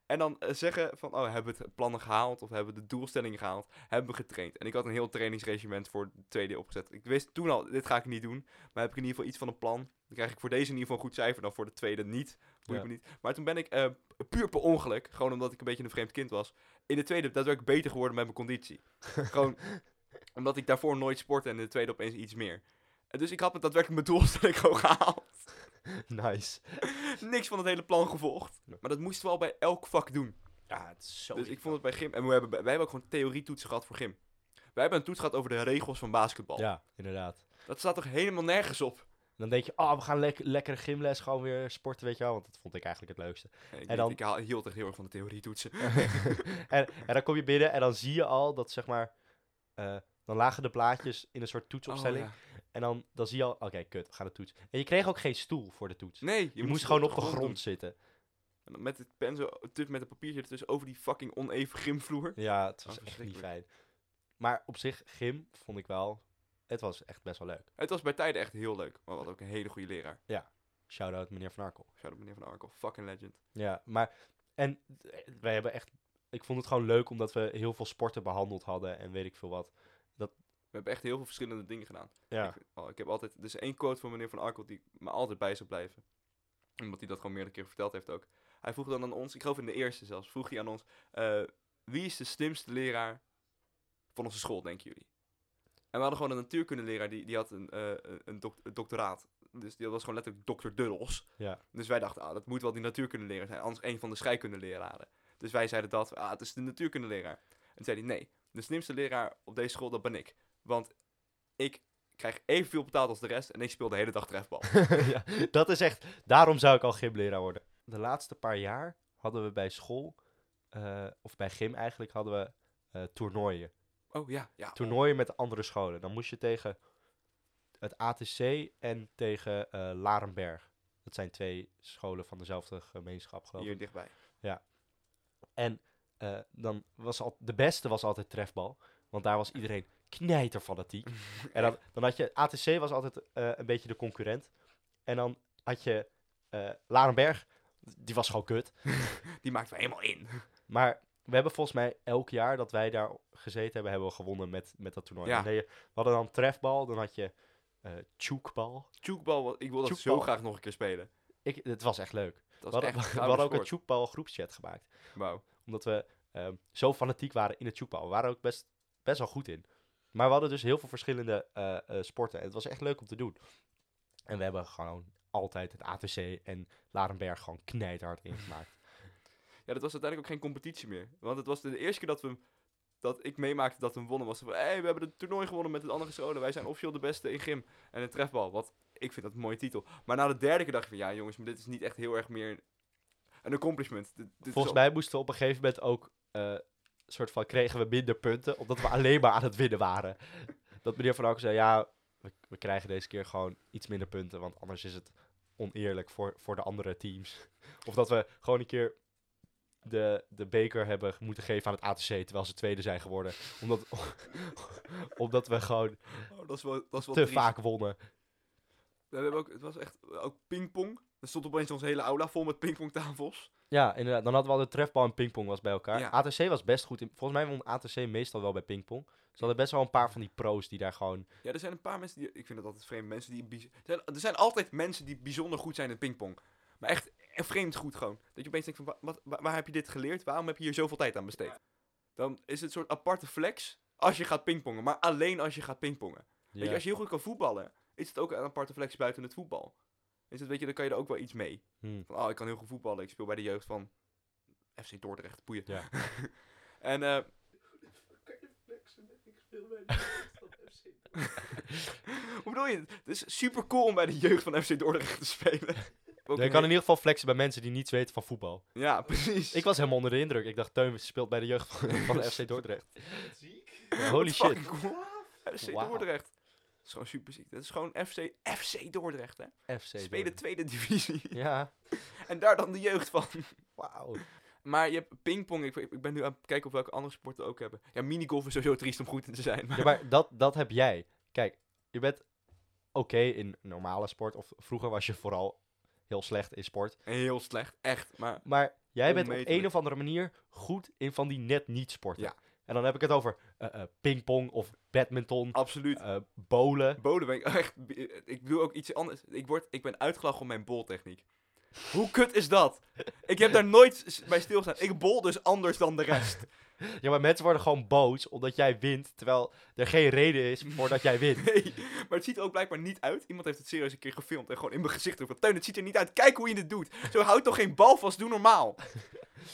En dan eh, zeggen van, oh, hebben we het plannen gehaald? Of hebben we de doelstellingen gehaald? Hebben we getraind? En ik had een heel trainingsregiment voor de tweede opgezet. Ik wist toen al, dit ga ik niet doen. Maar heb ik in ieder geval iets van een plan. Dan krijg ik voor deze in ieder geval een goed cijfer. Dan voor de tweede niet. Ja. me niet. Maar toen ben ik eh, puur per ongeluk, gewoon omdat ik een beetje een vreemd kind was. In de tweede daadwerkelijk beter geworden met mijn conditie. gewoon omdat ik daarvoor nooit sportte en in de tweede opeens iets meer. En dus ik had met daadwerkelijk mijn doelstelling gewoon gehaald. Nice. Niks van het hele plan gevolgd. Maar dat moesten we al bij elk vak doen. Ja, het is zo dus ik vond het bij gym. En we hebben, wij hebben ook gewoon theorietoetsen gehad voor gym. Wij hebben een toets gehad over de regels van basketbal. Ja, inderdaad. Dat staat toch helemaal nergens op? Dan denk je, oh, we gaan lek lekkere gymles gewoon weer sporten, weet je wel. Want dat vond ik eigenlijk het leukste. Ik, En dan- ik haal- hield echt heel erg van de theorietoetsen. en, en dan kom je binnen en dan zie je al dat, zeg maar... eh, dan lagen de plaatjes in een soort toetsopstelling. Oh, ja. En dan, dan zie je al, oké, kut, we gaan de toets. En je kreeg ook geen stoel voor de toets. Nee, je, je, moest gewoon op de grond zitten. En met het pen zo, met het papiertje ertussen over die fucking oneven gymvloer. Ja, het was Oh, echt niet fijn. Maar op zich, gym vond ik wel... Het was echt best wel leuk. Het was bij tijden echt heel leuk. Maar we hadden ook een hele goede leraar. Shout-out meneer Van Arkel. Shout-out meneer Van Arkel. Fucking legend. Ja, maar... En eh, wij hebben echt... Ik vond het gewoon leuk omdat we heel veel sporten behandeld hadden en weet ik veel wat. We hebben echt heel veel verschillende dingen gedaan. Ja, Ik, oh, ik heb altijd... Er is één quote van meneer Van Arkel die me altijd bij zal blijven. Omdat hij dat gewoon meerdere keer verteld heeft ook. Hij vroeg dan aan ons, ik geloof in de eerste zelfs, vroeg hij aan ons... eh, wie is de slimste leraar van onze school, denken jullie? En we hadden gewoon een natuurkundeleraar, die, die had een, doc- een doctoraat. Dus die was gewoon letterlijk dokter Duddels. ja. Dus wij dachten, ah, dat moet wel die natuurkundeleraar zijn. Anders een van de scheikundeleraren. Dus wij zeiden dat, ah, het is de natuurkundeleraar. En toen zei hij, nee, de slimste leraar op deze school, dat ben ik. Want ik krijg evenveel betaald als de rest en ik speel de hele dag trefbal. ja, dat is echt... Daarom zou ik al gymleraar worden. De laatste paar jaar hadden we bij school... eh, of bij gym eigenlijk, hadden we eh, toernooien. Oh ja, ja. Toernooien met andere scholen. Dan moest je tegen het ATC en tegen eh, Larenberg. Dat zijn twee scholen van dezelfde gemeenschap, geloof ik. Hier dichtbij. En eh, dan was al, de beste was altijd trefbal. Want daar was iedereen knijterfanatiek. en dan, dan had je, ATC was altijd eh, een beetje de concurrent. En dan had je eh Larenberg, die was gewoon kut. Die maakt we helemaal in. Maar we hebben volgens mij elk jaar dat wij daar gezeten hebben, hebben we gewonnen met, met dat toernooi. Ja. Dan deed je- we hadden dan trefbal, dan had je eh tjoekbal. Ik wil dat zo graag nog een keer spelen. Ik, het was echt leuk. Dat We hadden, echt we hadden ook een tjoekbal groepschat gemaakt. Wauw. Omdat we ehm, zo fanatiek waren in het tjoekbal. We waren ook best, best wel goed in. Maar we hadden dus heel veel verschillende eh, eh, sporten. En het was echt leuk om te doen. En we hebben gewoon altijd het ATC en Larenberg gewoon knijterhard ingemaakt. Ja, dat was uiteindelijk ook geen competitie meer. Want het was de eerste keer dat we dat ik meemaakte dat we wonnen. Was van, hey, we hebben het toernooi gewonnen met het andere scholen. Wij zijn officieel de beste in gym en in trefbal. Wat, ik vind dat een mooie titel. Maar na de derde keer dacht ik van, ja jongens, maar dit is niet echt heel erg meer een accomplishment. Dit, Volgens mij moesten we op een gegeven moment ook... eh, soort van kregen we minder punten, omdat we alleen maar aan het winnen waren. Dat meneer Van Arkel zei, ja, we, we krijgen deze keer gewoon iets minder punten, want anders is het oneerlijk voor, voor de andere teams. Of dat we gewoon een keer de, de beker hebben moeten geven aan het ATC, terwijl ze tweede zijn geworden. Omdat, omdat we gewoon Oh, dat is wel, dat is wel te triest. vaak wonnen. We hebben ook, het was echt ook pingpong. Er stond opeens onze hele aula vol met pingpongtafels. Ja, inderdaad. Dan hadden we al de trefbal en pingpong was bij elkaar. Ja. ATC was best goed. In, volgens mij won ATC meestal wel bij pingpong. Ze hadden best wel een paar van die pro's die daar gewoon... Ja, er zijn een paar mensen die, ik vind het altijd vreemd, mensen die, er zijn, er zijn altijd mensen die bijzonder goed zijn in pingpong. Maar echt, echt vreemd goed gewoon. Dat je opeens denkt van, wa- wat, wa- waar heb je dit geleerd? Waarom heb je hier zoveel tijd aan besteed? Dan is het een soort aparte flex Als je gaat pingpongen, maar alleen als je gaat pingpongen. Weet je, als je heel goed kan voetballen, is het ook een aparte flexie buiten het voetbal. Is het, weet je, dan kan je er ook wel iets mee. Hm. Van, oh, ik kan heel goed voetballen. Ik speel bij de jeugd van FC Dordrecht. Boeien. Ja. en eh, Kan je flexen? Ik speel bij de jeugd van FC hoe bedoel je? Het is super cool om bij de jeugd van FC Dordrecht te spelen. Ook Je kan in ieder geval flexen bij mensen die niets weten van voetbal. Ja, precies. Ik was helemaal onder de indruk. Ik dacht, Teun speelt bij de jeugd van, van FC Dordrecht. Ziek. Holy shit. Cool. FC Wauw. Dordrecht. Is gewoon super ziek. Dat is gewoon FC, FC Dordrecht, hè. FC spelen tweede divisie. Ja, en daar dan de jeugd van. wauw. Maar je hebt pingpong. Ik, ik ben nu aan het kijken of welke andere sporten ook hebben. Ja, minigolf is sowieso triest om goed in te zijn. Maar Ja, maar dat, dat heb jij. Kijk, je bent oké in normale sport. Of vroeger was je vooral heel slecht in sport. heel slecht. Echt. Maar Maar jij bent op een of andere manier goed in van die net niet sporten. Ja. En dan heb ik het over eh, eh, pingpong of badminton, absoluut. eh bowlen. Bolen ben ik echt... Ik bedoel ook iets anders. Ik, word, ik ben uitgelachen om mijn boltechniek. Hoe kut is dat? Ik heb daar nooit bij stilgestaan. Ik bol dus anders dan de rest. Ja, maar mensen worden gewoon boos omdat jij wint, terwijl er geen reden is voordat jij wint. Nee, maar het ziet er ook blijkbaar niet uit. Iemand heeft het serieus een keer gefilmd en gewoon in mijn gezicht roepen. Teun, het ziet er niet uit. Kijk hoe je het doet. Zo houd toch geen bal vast. Doe normaal.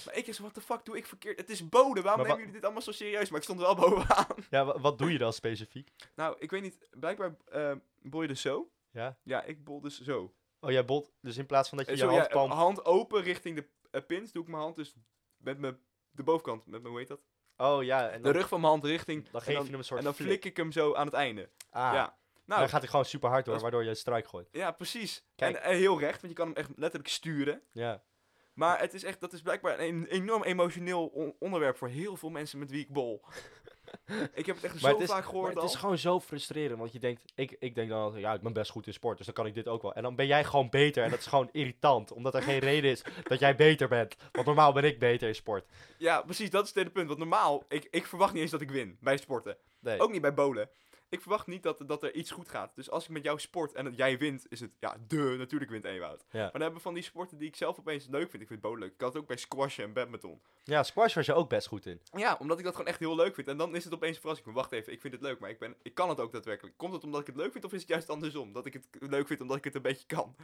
Maar ik is, wat de fuck doe ik verkeerd? Het is boden. Waarom nemen jullie dit allemaal zo serieus? Maar ik stond er wel bovenaan. Ja, wa- wat doe je dan specifiek? Nou, ik weet niet. Blijkbaar eh bol je dus zo. Ja? Ja, ik bol dus zo. Oh, jij bolt, dus in plaats van dat je Eh, je zo, hand ja, hand open richting de eh, pins. Doe ik mijn hand dus met mijn, de bovenkant. Met mijn, hoe heet dat? Oh ja, en De dan, rug van mijn hand richting. dan en geef dan, je hem een soort En dan flik. flik ik hem zo aan het einde. Ah, Ja. Nou, dan gaat hij gewoon super hard door, waardoor je een strike gooit. ja, precies. Kijk. En eh, heel recht, want je kan hem echt letterlijk sturen. Ja. Maar het is echt, dat is blijkbaar een enorm emotioneel on- onderwerp voor heel veel mensen met wie ik bol. ik heb het echt Maar zo het is, vaak gehoord maar het is gewoon zo frustrerend, want je denkt, ik, ik denk dan altijd, ja, ik ben best goed in sport, dus dan kan ik dit ook wel. En dan ben jij gewoon beter en dat is gewoon irritant, omdat er geen reden is dat jij beter bent. Want normaal ben ik beter in sport. Ja, precies, dat is het hele punt. Want normaal, ik, ik verwacht niet eens dat ik win bij sporten. Nee. Ook niet bij bolen. Ik verwacht niet dat, dat er iets goed gaat. Dus als ik met jou sport en dat jij wint, is het, ja, de, natuurlijk wint Ewout. Ja. Maar dan hebben we van die sporten die ik zelf opeens leuk vind. Ik vind bolen leuk. Ik had het ook bij squashen en badminton. Ja, squash was je ook best goed in. Ja, omdat ik dat gewoon echt heel leuk vind. En dan is het opeens een verrassing. Maar wacht even, ik vind het leuk, maar ik, ben, ik kan het ook daadwerkelijk. Komt het omdat ik het leuk vind of is het juist andersom? Dat ik het leuk vind omdat ik het een beetje kan.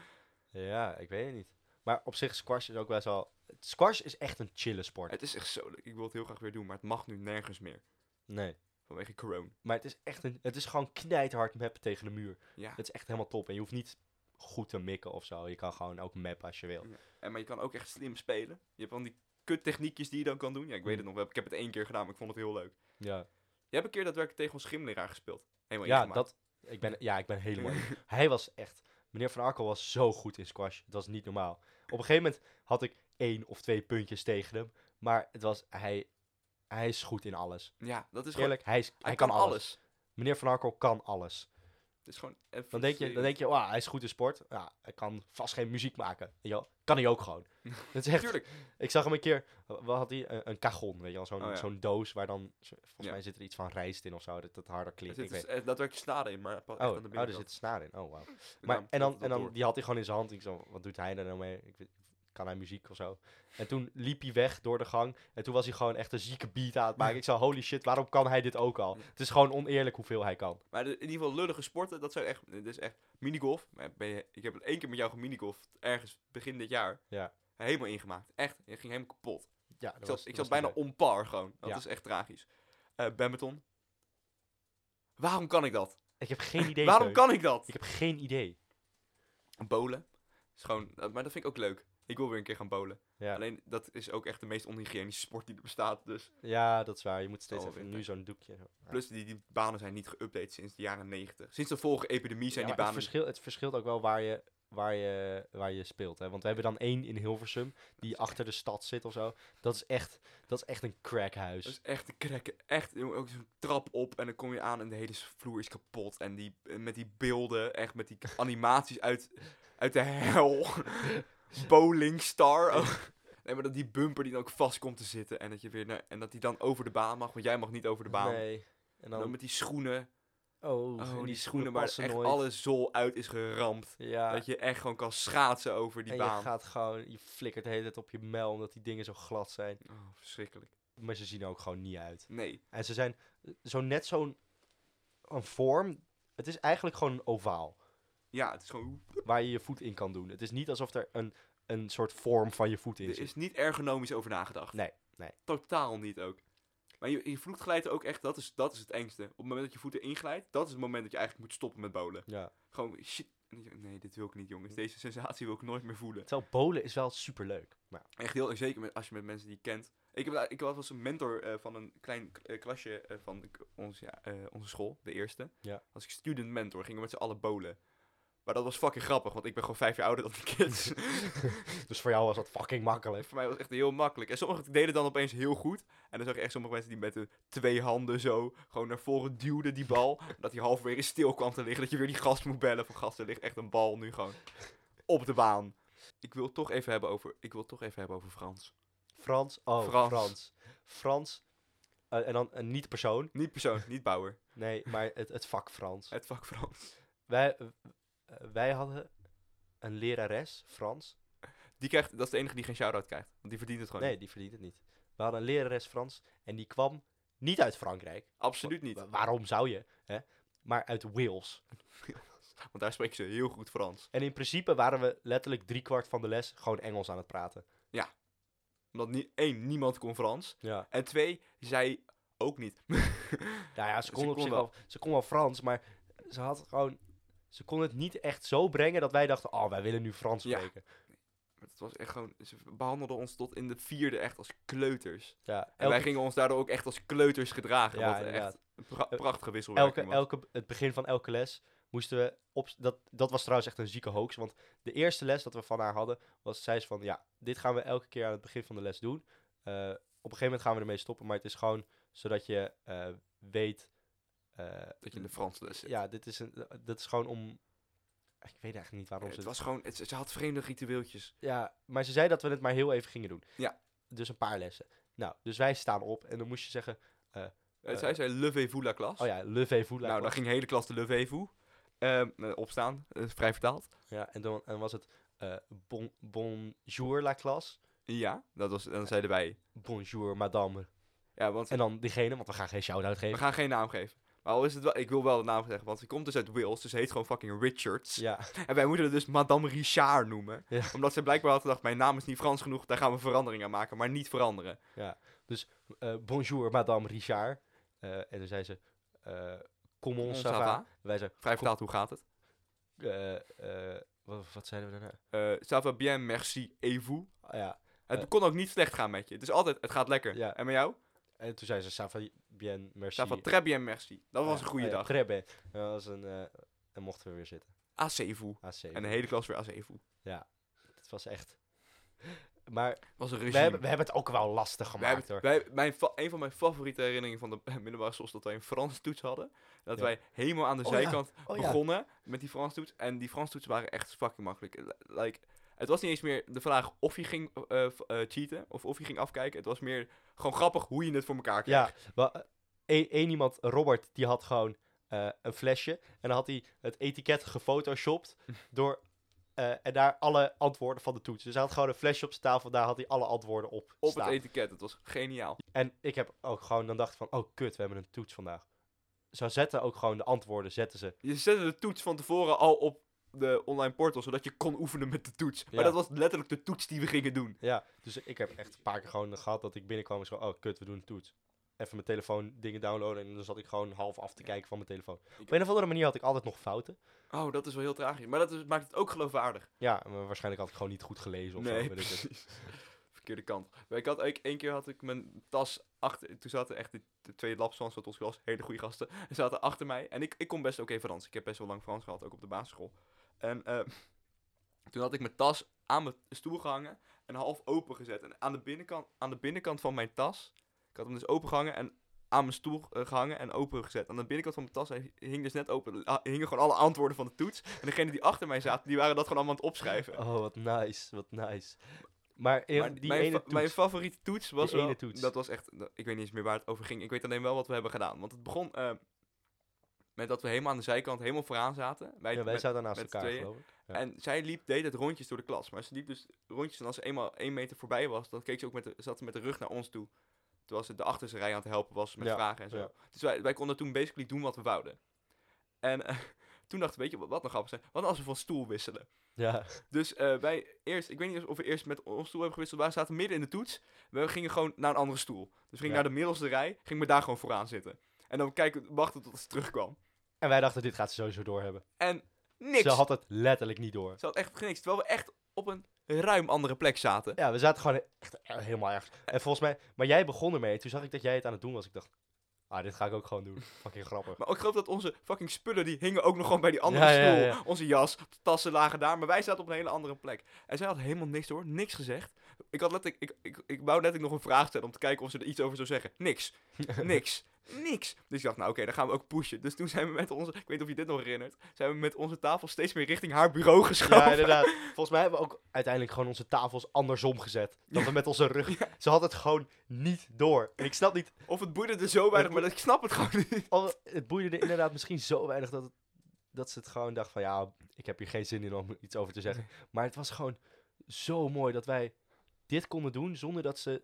Ja, ik weet het niet. Maar op zich, squash is ook best wel... Squash is echt een chille sport. Het is echt zo leuk. Ik wil het heel graag weer doen, maar het mag nu nergens meer. Nee. Vanwege corona. Maar het is echt een... Het is gewoon knijthard mappen tegen de muur. Ja. Het is echt helemaal top. En je hoeft niet goed te mikken of zo. Je kan gewoon ook mappen als je wil. En, maar je kan ook echt slim spelen. Je hebt van die kuttechniekjes die je dan kan doen. Ja, ik weet Mm. het nog. wel. Ik heb het één keer gedaan, maar ik vond het heel leuk. Ja. Je hebt een keer daadwerkelijk tegen ons gymleraar gespeeld. Helemaal Ja, ingemaakt. dat, ik ben, ja, ik ben helemaal... Hij was echt... Meneer Van Arkel was zo goed in squash. Het was niet normaal. Op een gegeven moment had ik één of twee puntjes tegen hem. Maar het was... Hij, hij is goed in alles. Ja, dat is gewoon... Eerlijk, hij, is, hij, Hij kan, kan alles. alles. Meneer Van Arkel kan alles. Het is gewoon Dan denk je, dan denk je wauw, hij is goed in sport. Ja, hij kan vast geen muziek maken. Kan hij ook gewoon. Het is echt, Tuurlijk. ik zag hem een keer, wat had hij? Een, een cajon, weet je wel? Zo'n Oh, ja. zo'n doos waar dan, volgens Ja. mij zit er iets van rijst in of zo, dat het harder Er klinkt. zit Ik dus weet. echt daadwerkelijk snaren in, maar Oh, aan de oh, er zit snaar in. Oh, Maar, daarom en dan, en dan die had hij gewoon in zijn hand. Ik zo, wat doet hij daar nou mee? Ik weet, kan hij muziek of zo? En toen liep hij weg door de gang. En toen was hij gewoon echt een zieke beat aan het maken. Ik zei, holy shit, waarom kan hij dit ook al? Het is gewoon oneerlijk hoeveel hij kan. Maar in ieder geval lullige sporten, dat zijn echt, dit is echt minigolf. Ik heb het één keer met jou geminigolfd, ergens begin dit jaar. Ja. Helemaal ingemaakt. Echt, je ging helemaal kapot. Ja, Ik zat, was- ik zat bijna on par gewoon. Dat Ja. is echt tragisch. Badminton. Waarom kan ik dat? Ik heb geen idee. Waarom kan ik dat? Ik heb geen idee. Bolen. Is gewoon, maar dat vind ik ook leuk. Ik wil weer een keer gaan bolen. Ja. Alleen, dat is ook echt de meest onhygiënische sport die er bestaat. Dus. Ja, dat is waar. Je moet steeds Oh, even nu zo'n doekje. Ja. Plus, die, die banen zijn niet geüpdate sinds de jaren 90. Sinds de vorige epidemie zijn Ja, die banen... het, verschil, het verschilt ook wel waar je, waar je, waar je speelt. Hè? Want we hebben dan één in Hilversum, die achter de stad zit of zo. Dat is echt, dat is echt een crackhuis. Dat is echt te krekken. Echt, ook zo'n trap op en dan kom je aan en de hele vloer is kapot. En die, eh, met die beelden, echt met die animaties uit, uit de hel. Bowling Star. Oh. Nee, maar dat die bumper die dan ook vast komt te zitten. En dat, je weer naar, en dat die dan over de baan mag, want jij mag niet over de baan. Nee. En dan, dan met die schoenen. oh, Oh, die, schoenen waar echt nooit. alle zool uit is geramd. Ja, Dat je echt gewoon kan schaatsen over die en baan. je gaat gewoon, je flikkert de hele tijd op je mel omdat die dingen zo glad zijn. Oh, verschrikkelijk. maar ze zien er ook gewoon niet uit. Nee. En ze zijn zo net zo'n een vorm. Het is eigenlijk gewoon een ovaal Ja, het is gewoon... waar je je voet in kan doen. Het is niet alsof er een, een soort vorm van je voet in Er zit. is niet ergonomisch over nagedacht. Nee, nee. Totaal niet ook. Maar je, je voet glijdt ook echt, dat is, dat is het engste. Op het moment dat je voeten inglijdt, dat is het moment dat je eigenlijk moet stoppen met bowlen. Ja. Gewoon, shit. Nee, dit wil ik niet, jongens. Deze sensatie wil ik nooit meer voelen. Terwijl bolen is wel super leuk. Maar Echt heel, zeker met, als je met mensen die je kent. Ik, heb, ik was een mentor eh, van een klein eh, klasje eh, van eh, onze school, de eerste. Ja. Als ik student mentor, gingen we met z'n allen bowlen. Maar dat was fucking grappig, want ik ben gewoon vijf jaar ouder dan die kids. dus voor jou was dat fucking makkelijk. Voor mij was het echt heel makkelijk. En sommigen deden dan opeens heel goed. En dan zag je echt sommige mensen die met de twee handen zo gewoon naar voren duwden die bal. dat hij halverwege stil kwam te liggen. Dat je weer die gast moet bellen van gast, er ligt echt een bal nu gewoon op de baan. Ik wil het toch even hebben over, ik wil toch even hebben over Frans. Frans. Oh, Frans. Frans. Frans. Eh, en dan een niet persoon. Niet persoon, niet Bauer. Nee, maar het, het vak Frans. Het vak Frans. Wij, eh, eh, wij hadden een lerares, Frans. Die krijgt, dat is de enige die geen shout-out krijgt. Want die verdient het gewoon Nee, niet. die verdient het niet. We hadden een lerares Frans en die kwam niet uit Frankrijk. Absoluut niet. Wa- waarom zou je? Hè? Maar uit Wales. Want daar spreken ze heel goed Frans. En in principe waren we letterlijk driekwart van de les gewoon Engels aan het praten. Omdat nie, één, niemand kon Frans. Ja. En twee, zij ook niet. Nou ja, ze Ze kon, op kon zich wel. wel, ze kon wel Frans, maar ze had gewoon... Ze kon het niet echt zo brengen dat wij dachten, oh, wij willen nu Frans Ja. spreken. Het was echt gewoon, ze behandelden ons tot in de vierde echt als kleuters. Ja, En wij gingen ons daardoor ook echt als kleuters gedragen. Ja, wat echt inderdaad. een pra- Eh, prachtige wisselwerking elke, was. elke, het begin van elke les moesten we op... Dat, dat was trouwens echt een zieke hoax, want de eerste les dat we van haar hadden, was zei ze van, ja, dit gaan we elke keer aan het begin van de les doen. Eh, op een gegeven moment gaan we ermee stoppen, maar het is gewoon zodat je eh, weet... eh, Dat je in de Franse les zit. ja, dit is, een, dat is gewoon om... Ik weet eigenlijk niet waarom ze het was gewoon, het, ze had vreemde ritueeltjes. Ja, maar ze zei dat we het maar heel even gingen doen. Ja. Dus een paar lessen. Nou, dus wij staan op en dan moest je zeggen... Uh, zij zei levez-vous la klas. Oh ja, levez-vous. la nou, dan ging de hele klas de levez-vous. Ehm, eh, opstaan, vrij vertaald. Ja, en dan en was het bon, bonjour la classe. Ja, dat was, dan zeiden wij. Bonjour madame. Ja, want En dan diegene, want we gaan geen shout-out we geven. gaan geen naam geven. Al is het wel, ik wil wel de naam zeggen, want ze komt dus uit Wales, dus ze heet gewoon fucking Richards. Ja, En wij moeten het dus Madame Richard noemen. Ja. Omdat ze blijkbaar had gedacht, mijn naam is niet Frans genoeg, daar gaan we verandering aan maken, maar niet veranderen. eh, bonjour madame Richard. Eh, en dan zei ze... eh comment ça va? Wij zeiden... Vrij vertaald, hoe gaat het? wat, wat zeiden we daarna? Ça va bien, merci, et vous? Ja, Het kon ook niet slecht gaan met je. Het is altijd, het gaat lekker. Ja. En met jou? En toen zei ze... Ça va bien, merci. Ça va très bien, merci. Dat was Ja, een goede ja, dag. très bien. Dat was een... eh en mochten we weer zitten. AC-vous. AC. En de hele klas weer AC-vous. Het was echt... Maar was een we hebben, we hebben het ook wel lastig gemaakt, hoor. wij, mijn, een van mijn favoriete herinneringen van de middelbare school is dat wij een Frans toets hadden. Dat Ja. wij helemaal aan de Oh ja, zijkant oh ja. begonnen met die Frans toets. En die Frans toetsen waren echt fucking makkelijk. Like, het was niet eens meer de vraag of je ging eh, cheaten of of je ging afkijken. Het was meer gewoon grappig hoe je het voor elkaar kreeg. Ja, eh, één iemand, Robert, die had gewoon een flesje. En dan had hij het etiket gefotoshopt door... en daar alle antwoorden van de toets. Dus hij had gewoon een flesje op zijn tafel. Daar had hij alle antwoorden op Op staan. het etiket. Het was geniaal. En ik heb ook gewoon dan dacht van... Oh, kut, we hebben een toets vandaag. Ze zetten ook gewoon de antwoorden, zetten ze. Je zette de toets van tevoren al op de online portal, zodat je kon oefenen met de toets. Maar Ja. dat was letterlijk de toets die we gingen doen. Ja, dus ik heb echt een paar keer gewoon gehad dat ik binnenkwam en zo... Oh, kut, we doen een toets. Even mijn telefoon dingen downloaden en dan zat ik gewoon half af te kijken van mijn telefoon. Op een of andere manier had ik altijd nog fouten. Oh, dat is wel heel tragisch. Maar dat is, maakt het ook geloofwaardig. Ja, maar waarschijnlijk had ik gewoon niet goed gelezen of nee, zo. weet ik het. precies. Verkeerde kant. Maar ik had ook, één keer had ik mijn tas achter... Toen zaten echt de, de twee lapswans uit ons klas, hele goede gasten, zaten achter mij. En ik, ik kon best oké Frans. Ik heb best wel lang Frans gehad, ook op de basisschool. En eh, toen had ik mijn tas aan mijn stoel gehangen en half open gezet. En aan de binnenkant, aan de binnenkant van mijn tas, ik had hem dus open gehangen en aan mijn stoel eh, gehangen en open gezet. Aan de binnenkant van mijn tas hing dus net open. hingen gewoon alle antwoorden van de toets. En degene die achter mij zaten, die waren dat gewoon allemaal aan het opschrijven. Oh, wat nice, wat nice. Maar, Maar die mijn, ene fa- toets, mijn favoriete toets was wel... toets. Dat was echt... Ik weet niet eens meer waar het over ging. Ik weet alleen wel wat we hebben gedaan. Want het begon eh, met dat we helemaal aan de zijkant helemaal vooraan zaten. Wij, ja, wij met- zaten naast elkaar, geloof ik. ja. En zij liep, deed het rondjes door de klas. Maar ze liep dus rondjes en als ze eenmaal één meter voorbij was, dan keek ze ook met de, zat ze met de rug naar ons toe. terwijl ze de achterste rij aan het helpen was met Ja, vragen en zo. Dus wij, wij konden toen basically doen wat we wouden. En eh, toen dachten we, weet je wat, wat nog grappig zijn? Wat als we van stoel wisselen? Ja, Dus eh, wij eerst, ik weet niet of we eerst met onze stoel hebben gewisseld, wij zaten midden in de toets. We gingen gewoon naar een andere stoel. Dus we gingen Ja. naar de middelste rij, gingen we daar gewoon vooraan zitten. En dan kijken, wachten tot ze terugkwam. En wij dachten, dit gaat ze sowieso door hebben. En niks. Ze had het letterlijk niet door. Ze had echt niks. Terwijl we echt op een ruim andere plek zaten. Ja, we zaten gewoon echt helemaal ergens. En volgens mij, maar jij begon ermee. Toen zag ik dat jij het aan het doen was. Ik dacht, ah, dit ga ik ook gewoon doen. Fucking grappig. Maar ik geloof dat onze fucking spullen, die hingen ook nog gewoon bij die andere Ja, stoel. ja. Onze jas, tassen lagen daar, maar wij zaten op een hele andere plek. En zij had helemaal niks door, niks gezegd. Ik had letterlijk, ik, ik, ik wou letterlijk nog een vraag stellen om te kijken of ze er iets over zou zeggen. Niks. Niks. Niks. Dus ik dacht, nou oké, dan gaan we ook pushen. Dus toen zijn we met onze, ik weet niet of je dit nog herinnert, zijn we met onze tafel steeds meer richting haar bureau geschoven. Ja, inderdaad. Volgens mij hebben we ook uiteindelijk gewoon onze tafels andersom gezet. Dat we met onze rug... Ze had het gewoon niet door. En ik snap niet... Of het boeide er zo weinig, maar ik snap het gewoon niet. Het boeide er inderdaad misschien zo weinig dat, het, dat ze het gewoon dacht van... Ja, ik heb hier geen zin in om iets over te zeggen. Maar het was gewoon zo mooi dat wij dit konden doen zonder dat ze...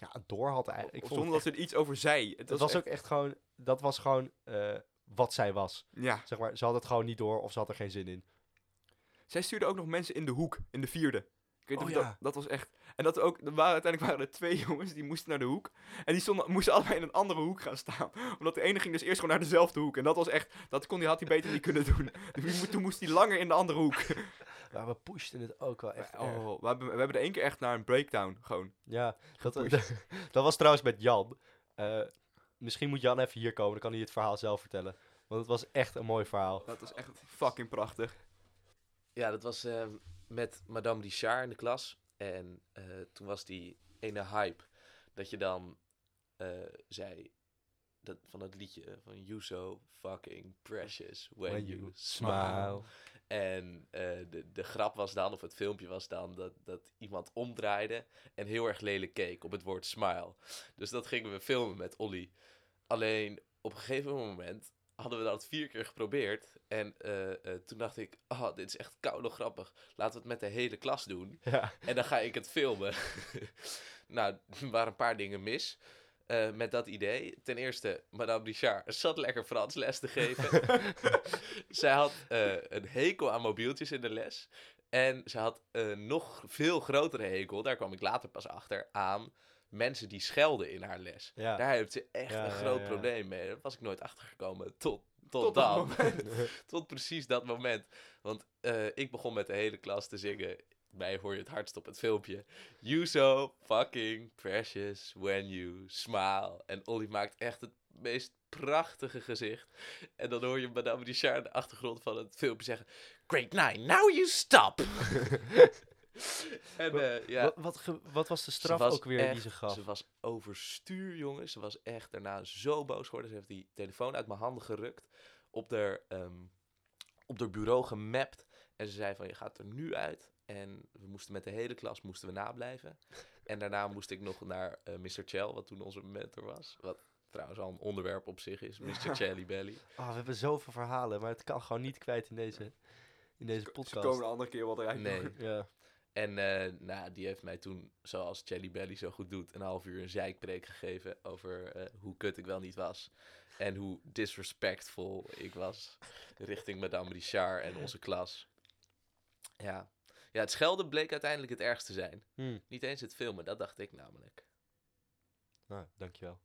Ja, door had eigenlijk. Ik vond zonder dat ze er iets over zei. Het was, was echt- ook echt gewoon, dat was gewoon eh, wat zij was. Ja. Zeg maar, ze had het gewoon niet door of ze had er geen zin in. Zij stuurde ook nog mensen in de hoek, in de vierde. Ik weet Oh ja. dat, dat was echt... En dat ook, er waren, uiteindelijk waren er twee jongens die moesten naar de hoek. En die stonden, moesten allebei in een andere hoek gaan staan. Omdat de ene ging dus eerst gewoon naar dezelfde hoek. En dat was echt, dat kon die, had hij beter niet kunnen doen. Dus toen moest hij langer in de andere hoek. Maar we pushten het ook wel echt erg. Oh, we hebben, we hebben er één keer echt naar een breakdown gewoon. Ja, dat, dat was trouwens met Jan. Eh, misschien moet Jan even hier komen, dan kan hij het verhaal zelf vertellen. Want het was echt een mooi verhaal. Dat was echt fucking prachtig. Ja, dat was ehm, met Madame Richard in de klas. En eh, toen was die ene hype dat je dan eh, zei dat, van het liedje van You so fucking precious when, you, smile. En eh, de, de grap was dan, of het filmpje was dan, dat, dat iemand omdraaide en heel erg lelijk keek op het woord smile. Dus dat gingen we filmen met Olly. Alleen op een gegeven moment hadden we dat vier keer geprobeerd. En eh, eh, toen dacht ik, oh, dit is echt koude grappig. Laten we het met de hele klas doen. Ja, En dan ga ik het filmen. nou, er waren een paar dingen mis. Eh, met dat idee. Ten eerste, Madame Richard zat lekker Frans les te geven. Zij had eh, een hekel aan mobieltjes in de les. En ze had een nog veel grotere hekel, daar kwam ik later pas achter, aan mensen die schelden in haar les. ja. Daar heeft ze echt Ja, een groot ja. probleem mee. Daar was ik nooit achter gekomen. Tot, tot, Tot dan. tot precies dat moment. Want eh, ik begon met de hele klas te zingen. Mij hoor je het hardst op het filmpje. You so fucking precious when you smile. En Olly maakt echt het meest prachtige gezicht. En dan hoor je Madame Richard in de achtergrond van het filmpje zeggen... Great nine, now you stop! en eh, ja... Wat, wat, ge- wat was de straf was ook weer die ze gaf? Ze was overstuur, jongens. Ze was echt daarna zo boos geworden. Ze heeft die telefoon uit mijn handen gerukt. Op de, op de bureau gemapt. En ze zei van, je gaat er nu uit. En we moesten met de hele klas moesten we nablijven. En daarna moest ik nog naar eh, Mr. Chell, wat toen onze mentor was. Wat trouwens al een onderwerp op zich is. Mr. Chelly Belly. Oh, we hebben zoveel verhalen, maar het kan gewoon niet kwijt in deze, in deze Ze podcast. komen een andere keer wat eruit. Nee. Ja. En eh, nou, die heeft mij toen, zoals Jelly Belly zo goed doet, een half uur een zeikpreek gegeven over eh, hoe kut ik wel niet was. En hoe disrespectful ik was richting Madame Richard en onze klas. Ja. Ja, het schelden bleek uiteindelijk het ergste zijn. Hm. Niet eens het filmen, dat dacht ik namelijk. Nou, dankjewel.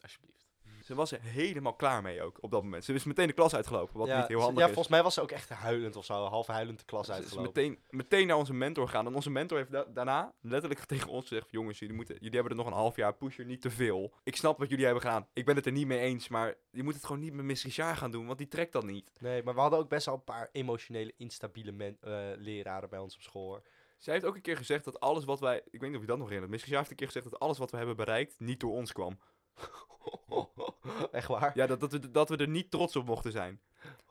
Alsjeblieft. Ze was er helemaal klaar mee ook, op dat moment. Ze is meteen de klas uitgelopen, wat ja, niet heel handig ja, is. volgens mij was ze ook echt huilend of zo, half huilend de klas Ze is uitgelopen. meteen, meteen naar onze mentor gegaan. En onze mentor heeft da- daarna letterlijk tegen ons gezegd... Jongens, jullie, moeten, jullie hebben er nog een half jaar. Push er niet te veel. Ik snap wat jullie hebben gedaan. Ik ben het er niet mee eens. Maar je moet het gewoon niet met Miss Richard gaan doen. Want die trekt dat niet. Nee, maar we hadden ook best wel een paar emotionele, instabiele men- eh, leraren bij ons op school. Hoor. Zij heeft ook een keer gezegd dat alles wat wij... Ik weet niet of je dat nog herinnert. Miss Richard heeft een keer gezegd dat alles wat we hebben bereikt... niet door ons kwam. Echt waar? Ja, dat, dat, we, dat we er niet trots op mochten zijn.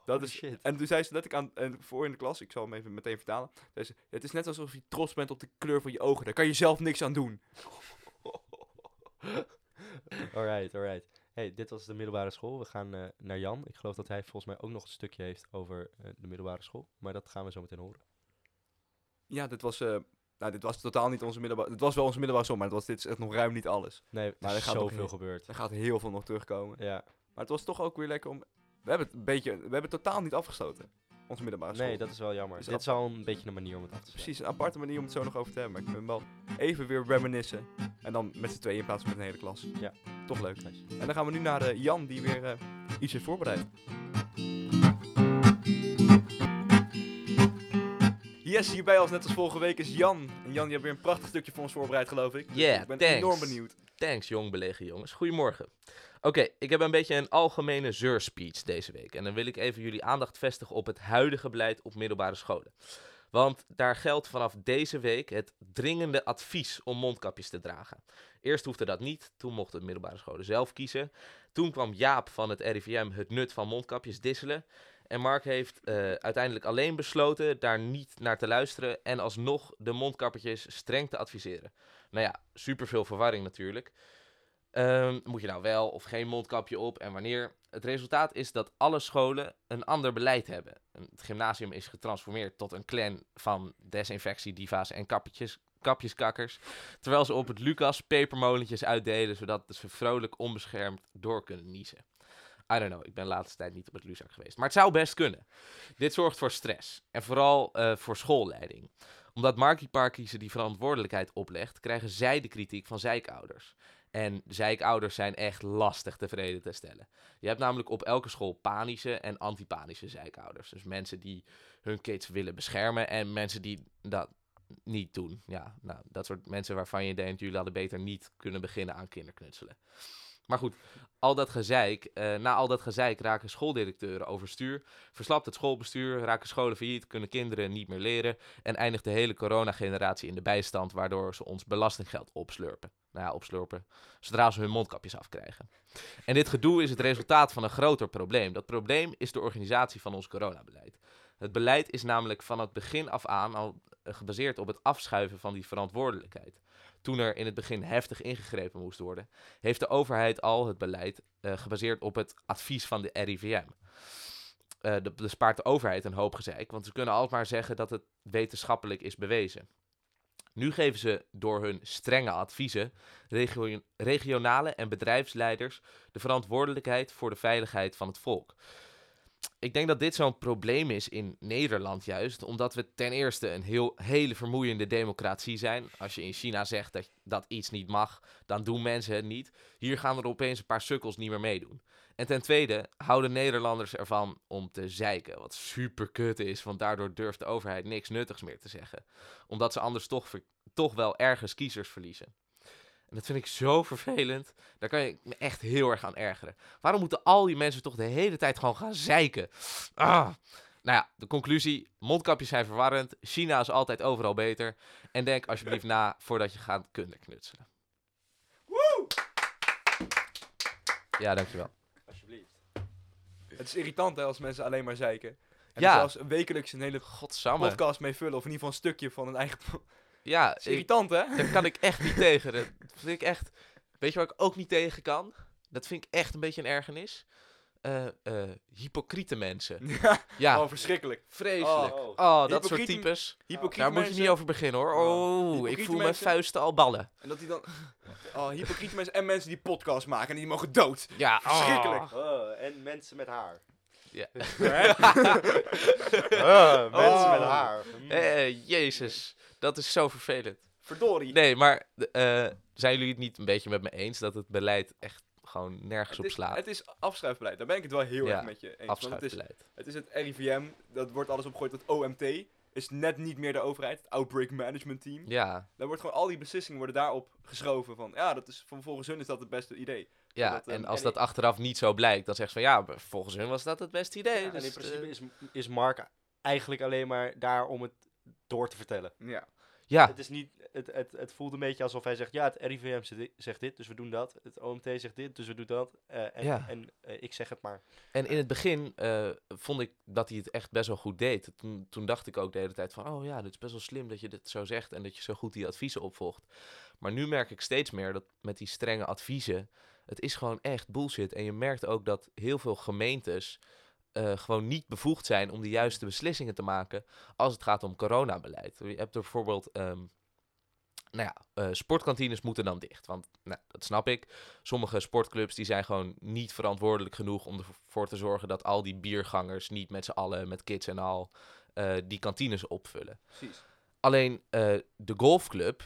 Dat is, shit. En toen zei ze letterlijk aan, en voor in de klas, ik zal hem even meteen vertalen. Zei ze, het is net alsof je trots bent op de kleur van je ogen. Daar kan je zelf niks aan doen. alright, alright. Hey, dit was de middelbare school. We gaan eh, naar Jan. Ik geloof dat hij volgens mij ook nog een stukje heeft over eh, de middelbare school. Maar dat gaan we zo meteen horen. Ja, dit was eh, Nou, dit was totaal niet onze middelbare... Het was wel onze middelbare school, maar het was, dit is echt nog ruim niet alles. Nee, Maar er is gaat zoveel gebeurd. Er gaat heel veel nog terugkomen. Ja. Maar het was toch ook weer lekker om... We hebben het een beetje... We hebben het totaal niet afgesloten. Onze middelbare school. Nee, dat is wel jammer. Dus Dit dat- is wel een beetje een manier om het af te. Precies, een aparte manier om het zo nog over te hebben. Maar ik ben wel even weer reminiscen. En dan met z'n tweeën in plaats van met een hele klas. Ja. Toch leuk. Nice. En dan gaan we nu naar eh, Jan, die weer eh, iets heeft voorbereid. Yes, hierbij als net als vorige week is Jan. En Jan, je hebt weer een prachtig stukje voor ons voorbereid, geloof ik. Dus Yeah, ik ben thanks. enorm benieuwd. Thanks, jong belegen jongens. Goedemorgen. Oké, ik heb een beetje een algemene zeurspeech deze week. En dan wil ik even jullie aandacht vestigen op het huidige beleid op middelbare scholen. Want daar geldt vanaf deze week het dringende advies om mondkapjes te dragen. Eerst hoefde dat niet, toen mochten de middelbare scholen zelf kiezen. Toen kwam Jaap van het RIVM het nut van mondkapjes disselen. En Mark heeft eh, uiteindelijk alleen besloten daar niet naar te luisteren en alsnog de mondkapjes streng te adviseren. Nou ja, superveel verwarring natuurlijk. Ehm, moet je nou wel of geen mondkapje op en wanneer? Het resultaat is dat alle scholen een ander beleid hebben. Het gymnasium is getransformeerd tot een clan van desinfectiediva's en kapjes, kapjeskakkers. Terwijl ze op het Lucas pepermolentjes uitdelen, zodat ze vrolijk onbeschermd door kunnen niezen. I don't know, ik ben de laatste tijd niet op het Luzak geweest. Maar het zou best kunnen. Dit zorgt voor stress. En vooral eh, voor schoolleiding. Omdat ze die verantwoordelijkheid oplegt, krijgen zij de kritiek van zijkouders. En zijkouders zijn echt lastig tevreden te stellen. Je hebt namelijk op elke school panische en antipanische zijkouders. Dus mensen die hun kids willen beschermen en mensen die dat niet doen. Ja, nou, dat soort mensen waarvan je denkt, jullie hadden beter niet kunnen beginnen aan kinderknutselen. Maar goed, al dat gezeik, eh, na al dat gezeik raken schooldirecteuren overstuur, verslapt het schoolbestuur, raken scholen failliet, kunnen kinderen niet meer leren en eindigt de hele coronageneratie in de bijstand, waardoor ze ons belastinggeld opslurpen. Nou ja, opslurpen, zodra ze hun mondkapjes afkrijgen. En dit gedoe is het resultaat van een groter probleem. Dat probleem is de organisatie van ons coronabeleid. Het beleid is namelijk van het begin af aan al eh, gebaseerd op het afschuiven van die verantwoordelijkheid. Toen er in het begin heftig ingegrepen moest worden, heeft de overheid al het beleid eh, gebaseerd op het advies van de RIVM. Eh de, de spaart de overheid een hoop gezeik, want ze kunnen altijd maar zeggen dat het wetenschappelijk is bewezen. Nu geven ze door hun strenge adviezen regio- regionale en bedrijfsleiders de verantwoordelijkheid voor de veiligheid van het volk. Ik denk dat dit zo'n probleem is in Nederland juist, omdat we ten eerste een heel, hele vermoeiende democratie zijn. Als je in China zegt dat, dat iets niet mag, dan doen mensen het niet. Hier gaan er opeens een paar sukkels niet meer meedoen. En ten tweede houden Nederlanders ervan om te zeiken, wat super kut is, want daardoor durft de overheid niks nuttigs meer te zeggen. Omdat ze anders toch, toch wel ergens kiezers verliezen. En dat vind ik zo vervelend. Daar kan je me echt heel erg aan ergeren. Waarom moeten al die mensen toch de hele tijd gewoon gaan zeiken? Ah. Nou ja, de conclusie: mondkapjes zijn verwarrend. China is altijd overal beter. En denk alsjeblieft na voordat je gaat kunnen knutselen. Ja, dankjewel. Alsjeblieft. Het is irritant hè, als mensen alleen maar zeiken. En Ja. er zelfs wekelijks een hele Godsamme. podcast mee vullen. Of in ieder geval een stukje van een eigen... Ja, ik, irritant hè? daar kan ik echt niet tegen. Dat vind ik echt... Weet je waar ik ook niet tegen kan? Dat vind ik echt een beetje een ergernis. Eh eh hypocriete mensen. Ja, Ja, oh, verschrikkelijk. vreselijk. Oh. Oh, dat soort types. Hypocriete Daar moet je niet over beginnen hoor. Oh. Oh, ik voel mijn mensen. vuisten al ballen. En dat die dan... Oh, hypocriete mensen en mensen die podcast maken en die mogen dood. Ja, Verschrikkelijk. oh. Oh, en mensen met haar. Ja. Ah, mensen Oh. met haar. Mm. Eh, jezus, dat is zo vervelend. Verdorie. Nee, maar eh, zijn jullie het niet een beetje met me eens dat het beleid echt gewoon nergens op slaat? het is afschuifbeleid. Daar ben ik het wel heel Ja, erg met je eens. Het is, Afschuifbeleid. het is het RIVM, dat wordt alles opgegooid tot OMT. Is net niet meer de overheid, het Outbreak Management Team. Ja, Daar wordt gewoon al die beslissingen worden daarop geschoven van, ja, dat is, van volgens hun is dat het beste idee. ja. Dat, ehm, en als en dat achteraf niet zo blijkt, dan zeggen ze van ja, volgens hun was dat het beste idee. Ja, En in dus, principe eh, is, is Mark eigenlijk alleen maar daar om het door te vertellen. Ja. ja, Het, is niet, het, het, het voelt een beetje alsof hij zegt, ja, het RIVM zegt dit- dus we doen dat. Het OMT zegt dit, dus we doen dat. Eh, en Ja. en eh, ik zeg het maar. En in het begin eh, vond ik dat hij het echt best wel goed deed. Toen, toen dacht ik ook de hele tijd van, oh ja, dit is best wel slim dat je dit zo zegt en dat je zo goed die adviezen opvolgt. Maar nu merk ik steeds meer dat met die strenge adviezen, het is gewoon echt bullshit. En je merkt ook dat heel veel gemeentes eh, gewoon niet bevoegd zijn om de juiste beslissingen te maken als het gaat om coronabeleid. Je hebt er bijvoorbeeld ehm, nou ja, eh, sportkantines moeten dan dicht. Want nou, dat snap ik. Sommige sportclubs die zijn gewoon niet verantwoordelijk genoeg om ervoor te zorgen dat al die biergangers niet met z'n allen, met kids en al, eh, die kantines opvullen. Precies. Alleen de golfclub,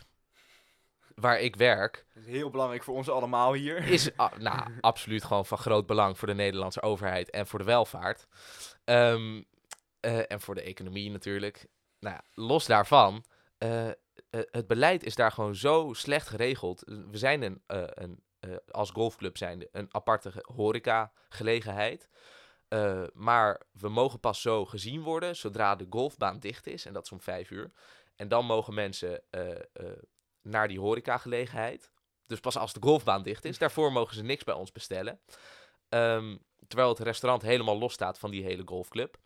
waar ik werk, Dat is heel belangrijk voor ons allemaal hier. is nou, absoluut gewoon van groot belang voor de Nederlandse overheid en voor de welvaart. Ehm, eh, en voor de economie natuurlijk. Nou ja, los daarvan, eh, eh, het beleid is daar gewoon zo slecht geregeld. We zijn een, een als golfclub zijnde een aparte ge- horeca-gelegenheid. Maar we mogen pas zo gezien worden zodra de golfbaan dicht is. En dat is om vijf uur. En dan mogen mensen naar die horecagelegenheid. Dus pas als de golfbaan dicht is. Daarvoor mogen ze niks bij ons bestellen. Ehm, terwijl het restaurant helemaal los staat van die hele golfclub.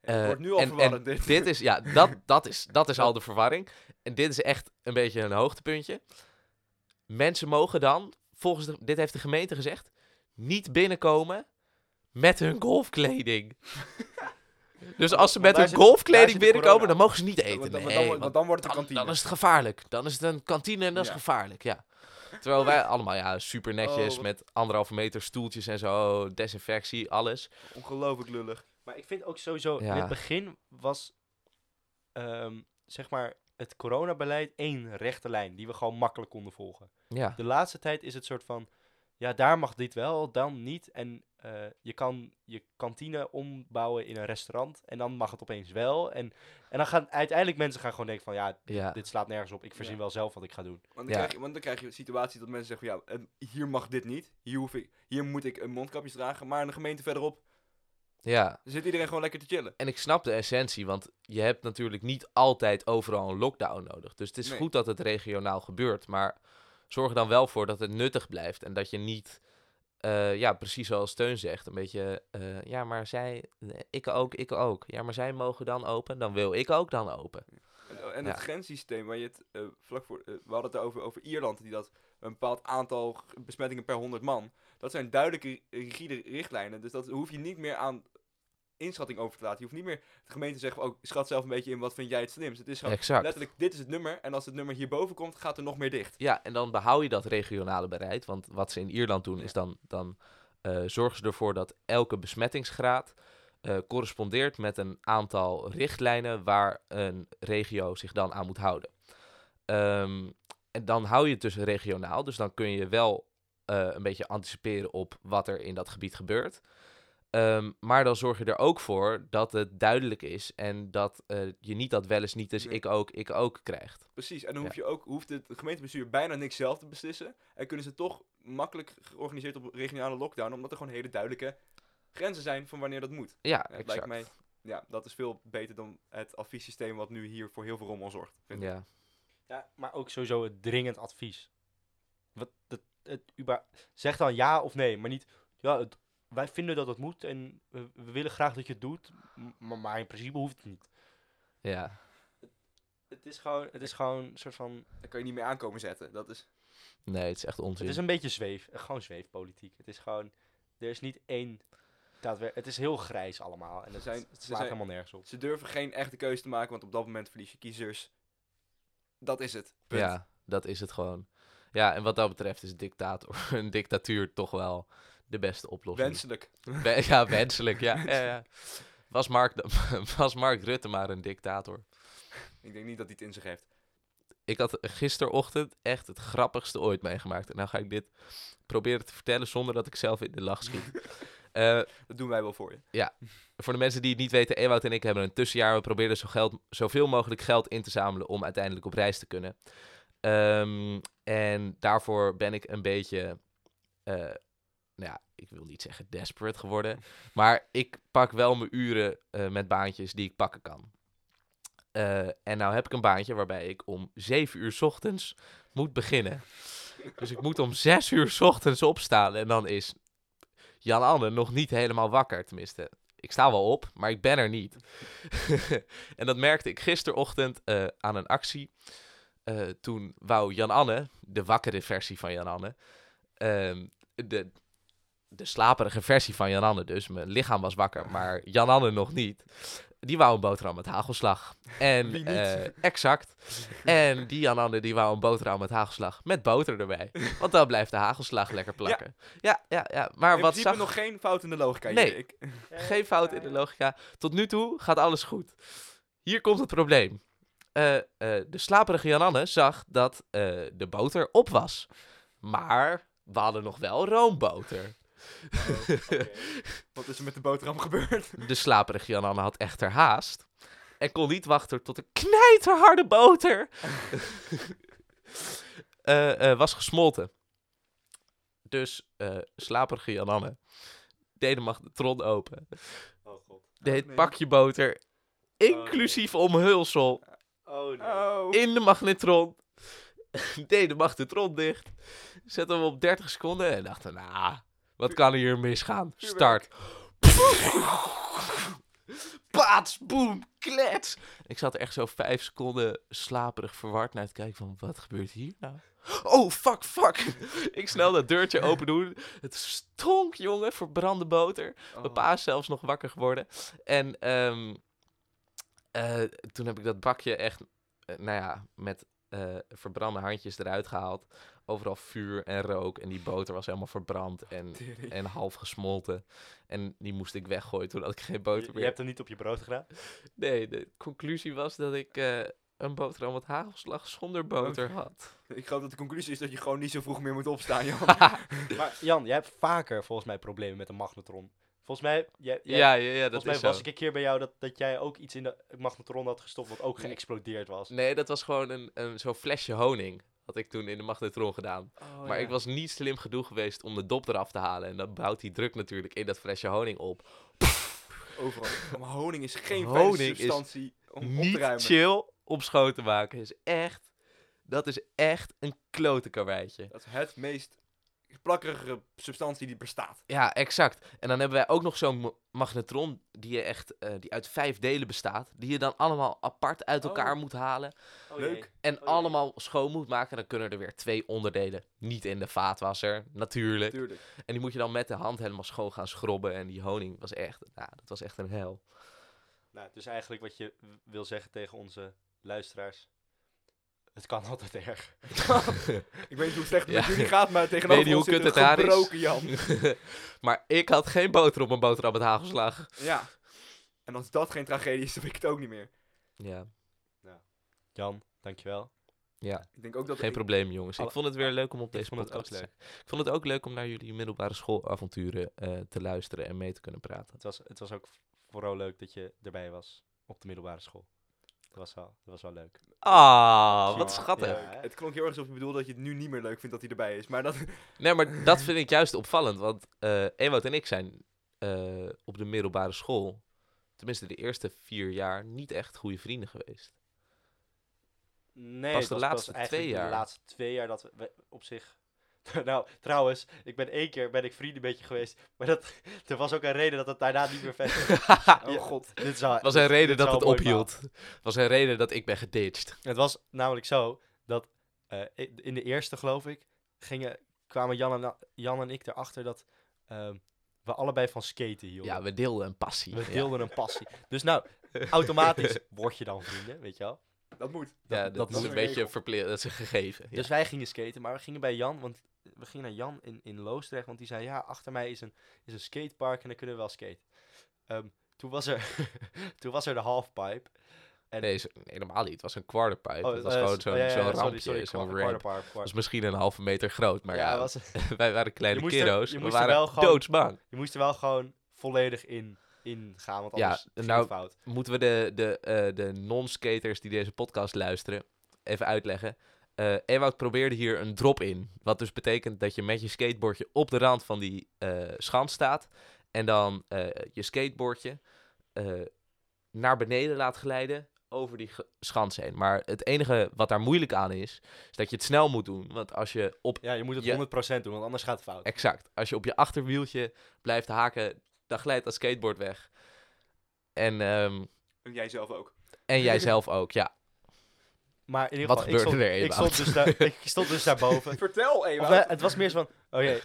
Het Eh, wordt nu al en- verwarrend, en dit. dit is, ja, dat, dat is, dat is al de verwarring. En dit is echt een beetje een hoogtepuntje. Mensen mogen dan, volgens de, dit heeft de gemeente gezegd, niet binnenkomen met hun golfkleding. dus als ze met hun golfkleding binnenkomen, dan mogen ze niet eten. dan, Nee, dan, want want dan wordt het een kantine. dan is het gevaarlijk. Dan is het een kantine en dat is Ja. gevaarlijk, ja. Terwijl wij allemaal, ja, super netjes Oh, met anderhalve meter stoeltjes en zo, desinfectie, alles. Ongelooflijk lullig. Maar ik vind ook sowieso, in het begin was, ehm, zeg maar, het coronabeleid één rechte lijn die we gewoon makkelijk konden volgen. Ja, De laatste tijd is het soort van, ja, daar mag dit wel, dan niet. En eh, je kan je kantine ombouwen in een restaurant en dan mag het opeens wel. En, en dan gaan uiteindelijk mensen gaan gewoon denken van, ja, ja, dit slaat nergens op. Ik verzin Ja. wel zelf wat ik ga doen. Want dan, Ja. krijg je, want dan krijg je een situatie dat mensen zeggen van ja, eh, hier mag dit niet. Hier, hoef ik, hier moet ik een mondkapje dragen. Maar in de gemeente verderop ja. zit iedereen gewoon lekker te chillen. En ik snap de essentie, want je hebt natuurlijk niet altijd overal een lockdown nodig. Dus het is Nee. goed dat het regionaal gebeurt, maar zorg er dan wel voor dat het nuttig blijft en dat je niet, eh, ja, precies zoals Steun zegt, een beetje, eh, ja, maar zij, ik ook, ik ook. Ja, maar zij mogen dan open, dan wil ik ook dan open. En, en Ja. het grenssysteem waar je het eh, vlak voor. we hadden het over, over Ierland, die dat een bepaald aantal besmettingen per 100 man. Dat zijn duidelijke, ri- rigide richtlijnen. Dus dat hoef je niet meer aan inschatting over te laten. Je hoeft niet meer de gemeente te zeggen: van, oh, schat zelf een beetje in wat vind jij het slimst. Het is gewoon Exact. letterlijk: dit is het nummer. En als het nummer hierboven komt, gaat er nog meer dicht. Ja, en dan behoud je dat regionale beleid. Want wat ze in Ierland doen, is dan, dan eh, zorgen ze ervoor dat elke besmettingsgraad eh, correspondeert met een aantal richtlijnen waar een regio zich dan aan moet houden. Ehm, en dan hou je het dus regionaal. Dus dan kun je wel eh, een beetje anticiperen op wat er in dat gebied gebeurt. Ehm, maar dan zorg je er ook voor dat het duidelijk is en dat eh, je niet dat wel eens niet is Nee. ik ook, ik ook krijgt. Precies, en dan hoef je ook, hoeft het gemeentebestuur bijna niks zelf te beslissen. En kunnen ze toch makkelijk georganiseerd op regionale lockdown, omdat er gewoon hele duidelijke grenzen zijn van wanneer dat moet. Ja, Ja, het exact. lijkt mij, ja, dat is veel beter dan het adviessysteem wat nu hier voor heel veel rommel zorgt. vind ik. Ja. Ja, maar ook sowieso het dringend advies. Wat, het, het, zeg dan ja of nee, maar niet, ja, het, wij vinden dat het moet en we, we willen graag dat je het doet, maar, maar in principe hoeft het niet. Ja, Het is gewoon, het is gewoon een soort van, Daar kan je niet meer aankomen zetten. Dat is, nee, het is echt onzin. het is een beetje zweef, gewoon zweefpolitiek. Het is gewoon, er is niet één, daadwer- het is heel grijs allemaal en het, zijn- het ze slaat zijn- helemaal nergens op. ze durven geen echte keuze te maken, want op dat moment verlies je kiezers. Dat is het. Punt. Ja, dat is het gewoon. Ja, en wat dat betreft is dictator, een dictatuur toch wel de beste oplossing. Wenselijk. We- ja, wenselijk, ja. ja, ja. Was, Mark, was Mark Rutte maar een dictator? Ik denk niet dat hij het in zich heeft. Ik had gisterochtend echt het grappigste ooit meegemaakt. En nou ga ik dit proberen te vertellen zonder dat ik zelf in de lach schiet. Eh, Dat doen wij wel voor je. voor de mensen die het niet weten, Ewout en ik hebben een tussenjaar. We probeerden zo geld, zoveel mogelijk geld in te zamelen om uiteindelijk op reis te kunnen. Ehm, en daarvoor ben ik een beetje, eh, nou ja, ik wil niet zeggen desperate geworden. Maar ik pak wel mijn uren eh, met baantjes die ik pakken kan. Eh, en nou heb ik een baantje waarbij ik om 7 uur ochtends moet beginnen. Dus ik moet om 6 uur ochtends opstaan. En dan is Jan-Anne nog niet helemaal wakker. Tenminste, ik sta wel op, maar ik ben er niet. en dat merkte ik gisterochtend eh, aan een actie. Toen wou Jan-Anne, de wakkere versie van Jan-Anne, ehm, de, de slaperige versie van Jan-Anne dus, mijn lichaam was wakker, maar Jan-Anne nog niet. die wou een boterham met hagelslag. En, Wie niet? eh, exact. En die Jan Anne, die wou een boterham met hagelslag. Met boter erbij. Want dan blijft de hagelslag lekker plakken. Ja, ja, ja. Maar in wat zag... nog geen fout in de logica. Nee. Ik, Geen fout in de logica. Tot nu toe gaat alles goed. Hier komt het probleem. Eh, eh, de slaperige Jananne zag dat eh, de boter op was. Maar we hadden nog wel roomboter. wat is er met de boterham gebeurd? De slaperige Jananne had echter haast. En kon niet wachten tot de knijterharde boter eh, eh, was gesmolten. Dus eh slaperige Jananne deed de magnetron open. Oh god. Deed nee. pakje boter, inclusief omhulsel, Oh nee. Oh. in de magnetron. Deed de magnetron dicht. Zette hem op 30 seconden en dacht, nou, wat kan er hier misgaan? Start. Paats, boem, klets. Ik zat echt zo vijf seconden slaperig verward naar het kijken van, wat gebeurt hier nou? Oh, fuck, fuck. Ik snel dat deurtje open doen. Het stonk, jongen, verbrande boter. Oh. Mijn pa is zelfs nog wakker geworden. En ehm, eh, toen heb ik dat bakje echt, eh, nou ja, met eh, verbrande handjes eruit gehaald. Overal vuur en rook. En die boter was helemaal verbrand en, en half gesmolten. En die moest ik weggooien toen had ik geen boter Je, meer. je hebt hem niet op je brood gedaan? Nee, de conclusie was dat ik eh, een boterham met hagelslag zonder boter had. Ik geloof dat de conclusie is dat je gewoon niet zo vroeg meer moet opstaan, Jan. Maar Jan, jij hebt vaker volgens mij problemen met een magnetron. Volgens mij, jij, jij- ja, ja, ja, dat volgens mij is was zo. ik een keer bij jou dat, dat jij ook iets in de magnetron had gestopt wat ook Nee. geëxplodeerd was. Nee, dat was gewoon een, een zo'n flesje honing. Had ik toen in de magnetron gedaan. Oh, maar ik was niet slim genoeg geweest om de dop eraf te halen. En dan bouwt die druk natuurlijk in dat flesje honing op. Overal. Maar honing is geen Honing fijne is substantie om op te niet ruimen. chill om schoon te maken. Is echt, dat is echt een klote karweitje. Dat is het meest plakkerige substantie die bestaat. Ja, exact. En dan hebben wij ook nog zo'n ma- magnetron die, je echt, eh, die uit vijf delen bestaat. Die je dan allemaal apart uit elkaar Oh. moet halen. Leuk. En Oh, allemaal schoon moet maken. Dan kunnen er weer twee onderdelen. Niet in de vaatwasser, natuurlijk. Tuurlijk. En die moet je dan met de hand helemaal schoon gaan schrobben. En die honing was echt, nou, dat was echt een hel. Nou, dus eigenlijk wat je wil zeggen tegen onze luisteraars. Het kan altijd erg. Ik weet niet hoe slecht het Ja. met jullie gaat, maar tegenover je ons hoe zit het gebroken Jan. maar ik had geen boter op mijn boterham met hagelslag. Ja. En als dat geen tragedie is, dan weet ik het ook niet meer. Ja, Jan, dankjewel. ja. Ik denk ook dat geen ik- probleem jongens. Ik vond het weer leuk om op deze podcast ook te zijn. Ik vond het ook leuk om naar jullie middelbare schoolavonturen eh, te luisteren en mee te kunnen praten. Het was, het was ook vooral leuk dat je erbij was op de middelbare school. Dat was wel, dat was wel leuk. Ah, wat schattig. ja. Het klonk heel erg alsof je bedoelde dat je het nu niet meer leuk vindt dat hij erbij is. Maar dat... Nee, maar dat vind ik juist opvallend. Want eh Ewout en ik zijn eh, op de middelbare school, tenminste de eerste vier jaar, niet echt goede vrienden geweest. Nee, Pas het de was laatste twee jaar. De laatste twee jaar dat we op zich. nou, trouwens, ik ben één keer ben ik vrienden met je geweest. Maar dat, er was ook een reden dat het daarna niet meer verder. Oh Ja, god. Dit Het was een dit- reden dit dat het ophield. Het was een reden dat ik ben geditcht. Het was namelijk zo dat eh, in de eerste, geloof ik, gingen, kwamen Jan en, Jan en ik erachter dat ehm, we allebei van skaten hielden. Ja, we deelden een passie. we Ja. deelden een passie. Dus nou, automatisch word je dan vrienden, weet je wel. Dat moet. Ja, dat- dat, is een beetje verplicht. Dat is een gegeven. Ja. Dus wij gingen skaten, maar we gingen bij Jan, want we gingen naar Jan in, in Loosdrecht, want die zei, ja, achter mij is een, is een skatepark en dan kunnen we wel skaten. Ehm, toen, was er toen was er de halfpipe. En, Nee, zo- nee, helemaal niet. Het was een quarterpipe. Oh, het was eh, gewoon zo'n oh, ja, ja, zo'n ja, rampje, ramp. quarterpipe, Het was misschien een halve meter groot, maar ja, was, wij waren kleine kiddo's. je we moest er waren wel gewoon- doodsbang. je moest er wel gewoon volledig in, in gaan, want Ja, anders ging nou, het fout. Moeten we de, de, eh, de non-skaters die deze podcast luisteren even uitleggen. Ewout probeerde hier een drop in. Wat dus betekent dat je met je skateboardje op de rand van die eh schans staat. En dan je skateboardje naar beneden laat glijden over die schans heen. Maar het enige wat daar moeilijk aan is, is dat je het snel moet doen. Want als je op Ja, je moet het je- 100% doen, want anders gaat het fout. Exact. Als je op je achterwieltje blijft haken, dan glijdt dat skateboard weg. En, ehm, En jij zelf ook. en jij zelf ook, ja. Maar in ieder Wat geval, ik gebeurde stond, er, ik, stond dus daar, ik stond dus daarboven. Vertel Of, even. eh, het was meer zo van, oké,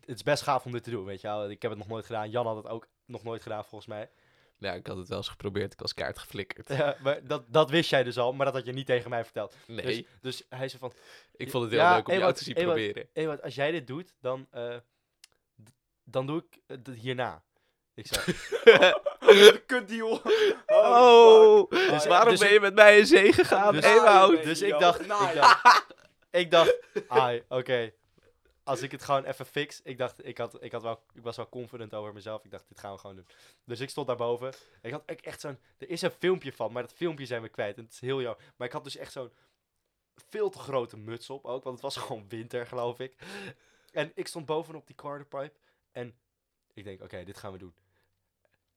het is best gaaf om dit te doen, weet je wel. Ik heb het nog nooit gedaan. Jan had het ook nog nooit gedaan, volgens mij. Nou, ik had het wel eens geprobeerd. Ik was kaart geflikkerd. Ja, maar dat, dat wist jij dus al, maar dat had je niet tegen mij verteld. Nee, Dus, dus hij zei van, ik vond het heel ja, leuk om jou te zien Ewout, proberen. Ewout, als jij dit doet, dan, eh, dan doe ik het hierna. Ik zei, Kutdeal. Oh, dus Ah, waarom dus ben ik- je met mij in zee gegaan, Dus- Ewout? dus ik Yo, dacht, ik nou, dacht, ik dacht, ai, oké. Als ik het gewoon even fix, ik dacht, ik, had, ik, had wel, ik was wel confident over mezelf. Ik dacht, dit gaan we gewoon doen. Dus ik stond daarboven. Ik had echt zo'n, er is een filmpje van, maar dat filmpje zijn we kwijt. En het is heel jammer. Maar ik had dus echt zo'n veel te grote muts op ook, want het was gewoon winter, geloof ik. En ik stond bovenop die quarterpipe en ik denk, oké, dit gaan we doen.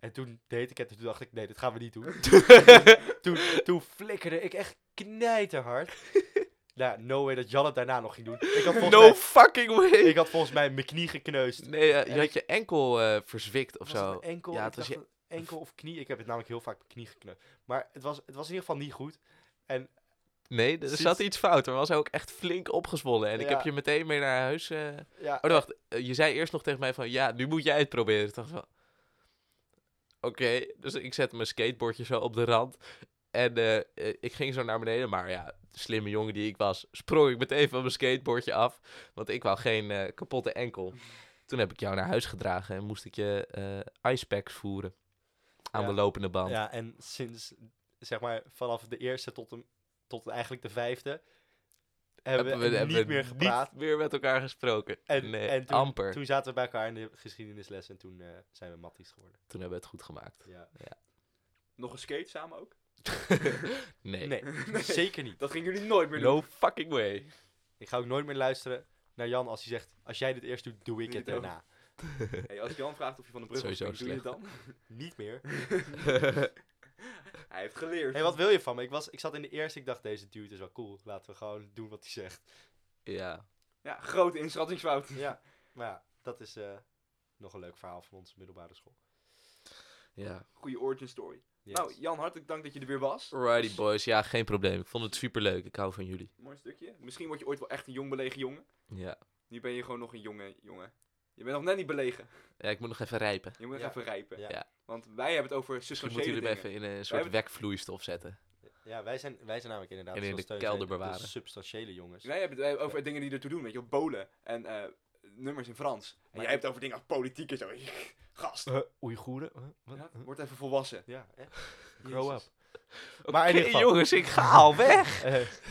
En toen deed ik het en toen dacht ik, nee, dit gaan we niet doen. toen, toen flikkerde ik echt knijterhard. nou, no way dat Jan het daarna nog ging doen. Ik had No mij, fucking way! ik had volgens mij mijn knie gekneusd. Nee, eh, En je had je enkel eh, verzwikt of zo. enkel? Ja, het was je- enkel of knie. Ik heb het namelijk heel vaak mijn knie gekneusd. Maar het was, het was in ieder geval niet goed. En Nee, er zat iets fout. Er was ook echt flink opgezwollen. En ik heb je meteen mee naar huis... eh, ja, Oh, wacht. Je zei eerst nog tegen mij van... Ja, nu moet jij het proberen. Ik dacht van... Oké, dus ik zette mijn skateboardje zo op de rand. En eh, ik ging zo naar beneden. Maar ja, de slimme jongen die ik was... sprong ik meteen van mijn skateboardje af. Want ik wou geen eh, kapotte enkel. Toen heb ik jou naar huis gedragen. En moest ik je eh icepacks voeren. Aan Ja. de lopende band. ja, en sinds, zeg maar, vanaf de eerste tot, de, tot eigenlijk de vijfde... Hebben, we, hebben niet meer gepraat. Niet meer met elkaar gesproken. En, nee, en toen, amper. Toen, toen zaten we bij elkaar in de geschiedenisles en toen eh, zijn we matties geworden. hebben we het goed gemaakt. Ja. Nog een skate samen ook? nee. Nee, zeker niet. Dat gingen jullie nooit meer doen. No fucking way. Ik ga ook nooit meer luisteren naar Jan als hij zegt... Als jij dit eerst doet, doe ik het daarna. Hey, als Jan vraagt of je van de brug springen, doe je het dan? Niet meer. Hij heeft geleerd. hey, wat wil je van me? Ik, was, ik zat in de eerste, ik dacht, deze dude is wel cool. Laten we gewoon doen wat hij zegt. ja. Ja, grote inschattingsfout. Ja, maar ja, dat is eh, nog een leuk verhaal van onze middelbare school. Ja. Goede origin story. Yes. Nou, Jan, hartelijk dank dat je er weer was. Righty Was boys. Ja, geen probleem. Ik vond het super leuk. Ik hou van jullie. Mooi stukje. Misschien word je ooit wel echt een jong belegen jongen. Ja. Nu ben je gewoon nog een jonge jongen. Je bent nog net niet belegen. Ja, ik moet nog even rijpen. Je moet nog Ja. even rijpen. Ja. Ja. Want wij hebben het over Misschien substantiële moeten jullie hem dingen. even in een soort hebben- wekvloeistof zetten. Ja, wij zijn, wij zijn namelijk inderdaad En in de kelder de substantiële jongens. Wij hebben het over dingen die ertoe doen, weet je, wel, bolen en eh, nummers in Frans. En Maar- jij hebt het over dingen als politiek en zo. Gast, Uh, Oeigoeren? Huh? Wat? ja, word even volwassen. Ja, hè? grow up. Maar in ieder geval. jongens, ik ga al weg.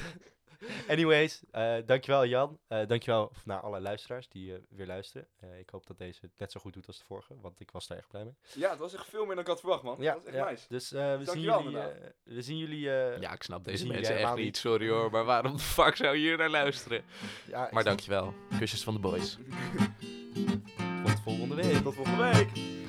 Anyways, eh, dankjewel Jan. Eh dankjewel naar alle luisteraars die eh, weer luisteren. Eh, ik hoop dat deze het net zo goed doet als de vorige, want ik was er echt blij mee. Ja, het was echt veel meer dan ik had verwacht, man. Ja, dat was echt ja. nice. Dus eh, we, zien jullie, eh, we zien jullie... eh, Ja, ik snap deze mensen echt niet. Sorry hoor, maar waarom de fuck zou je hier naar luisteren? ja, Maar dankjewel. Kusjes van de boys. Tot volgende week. Tot volgende week.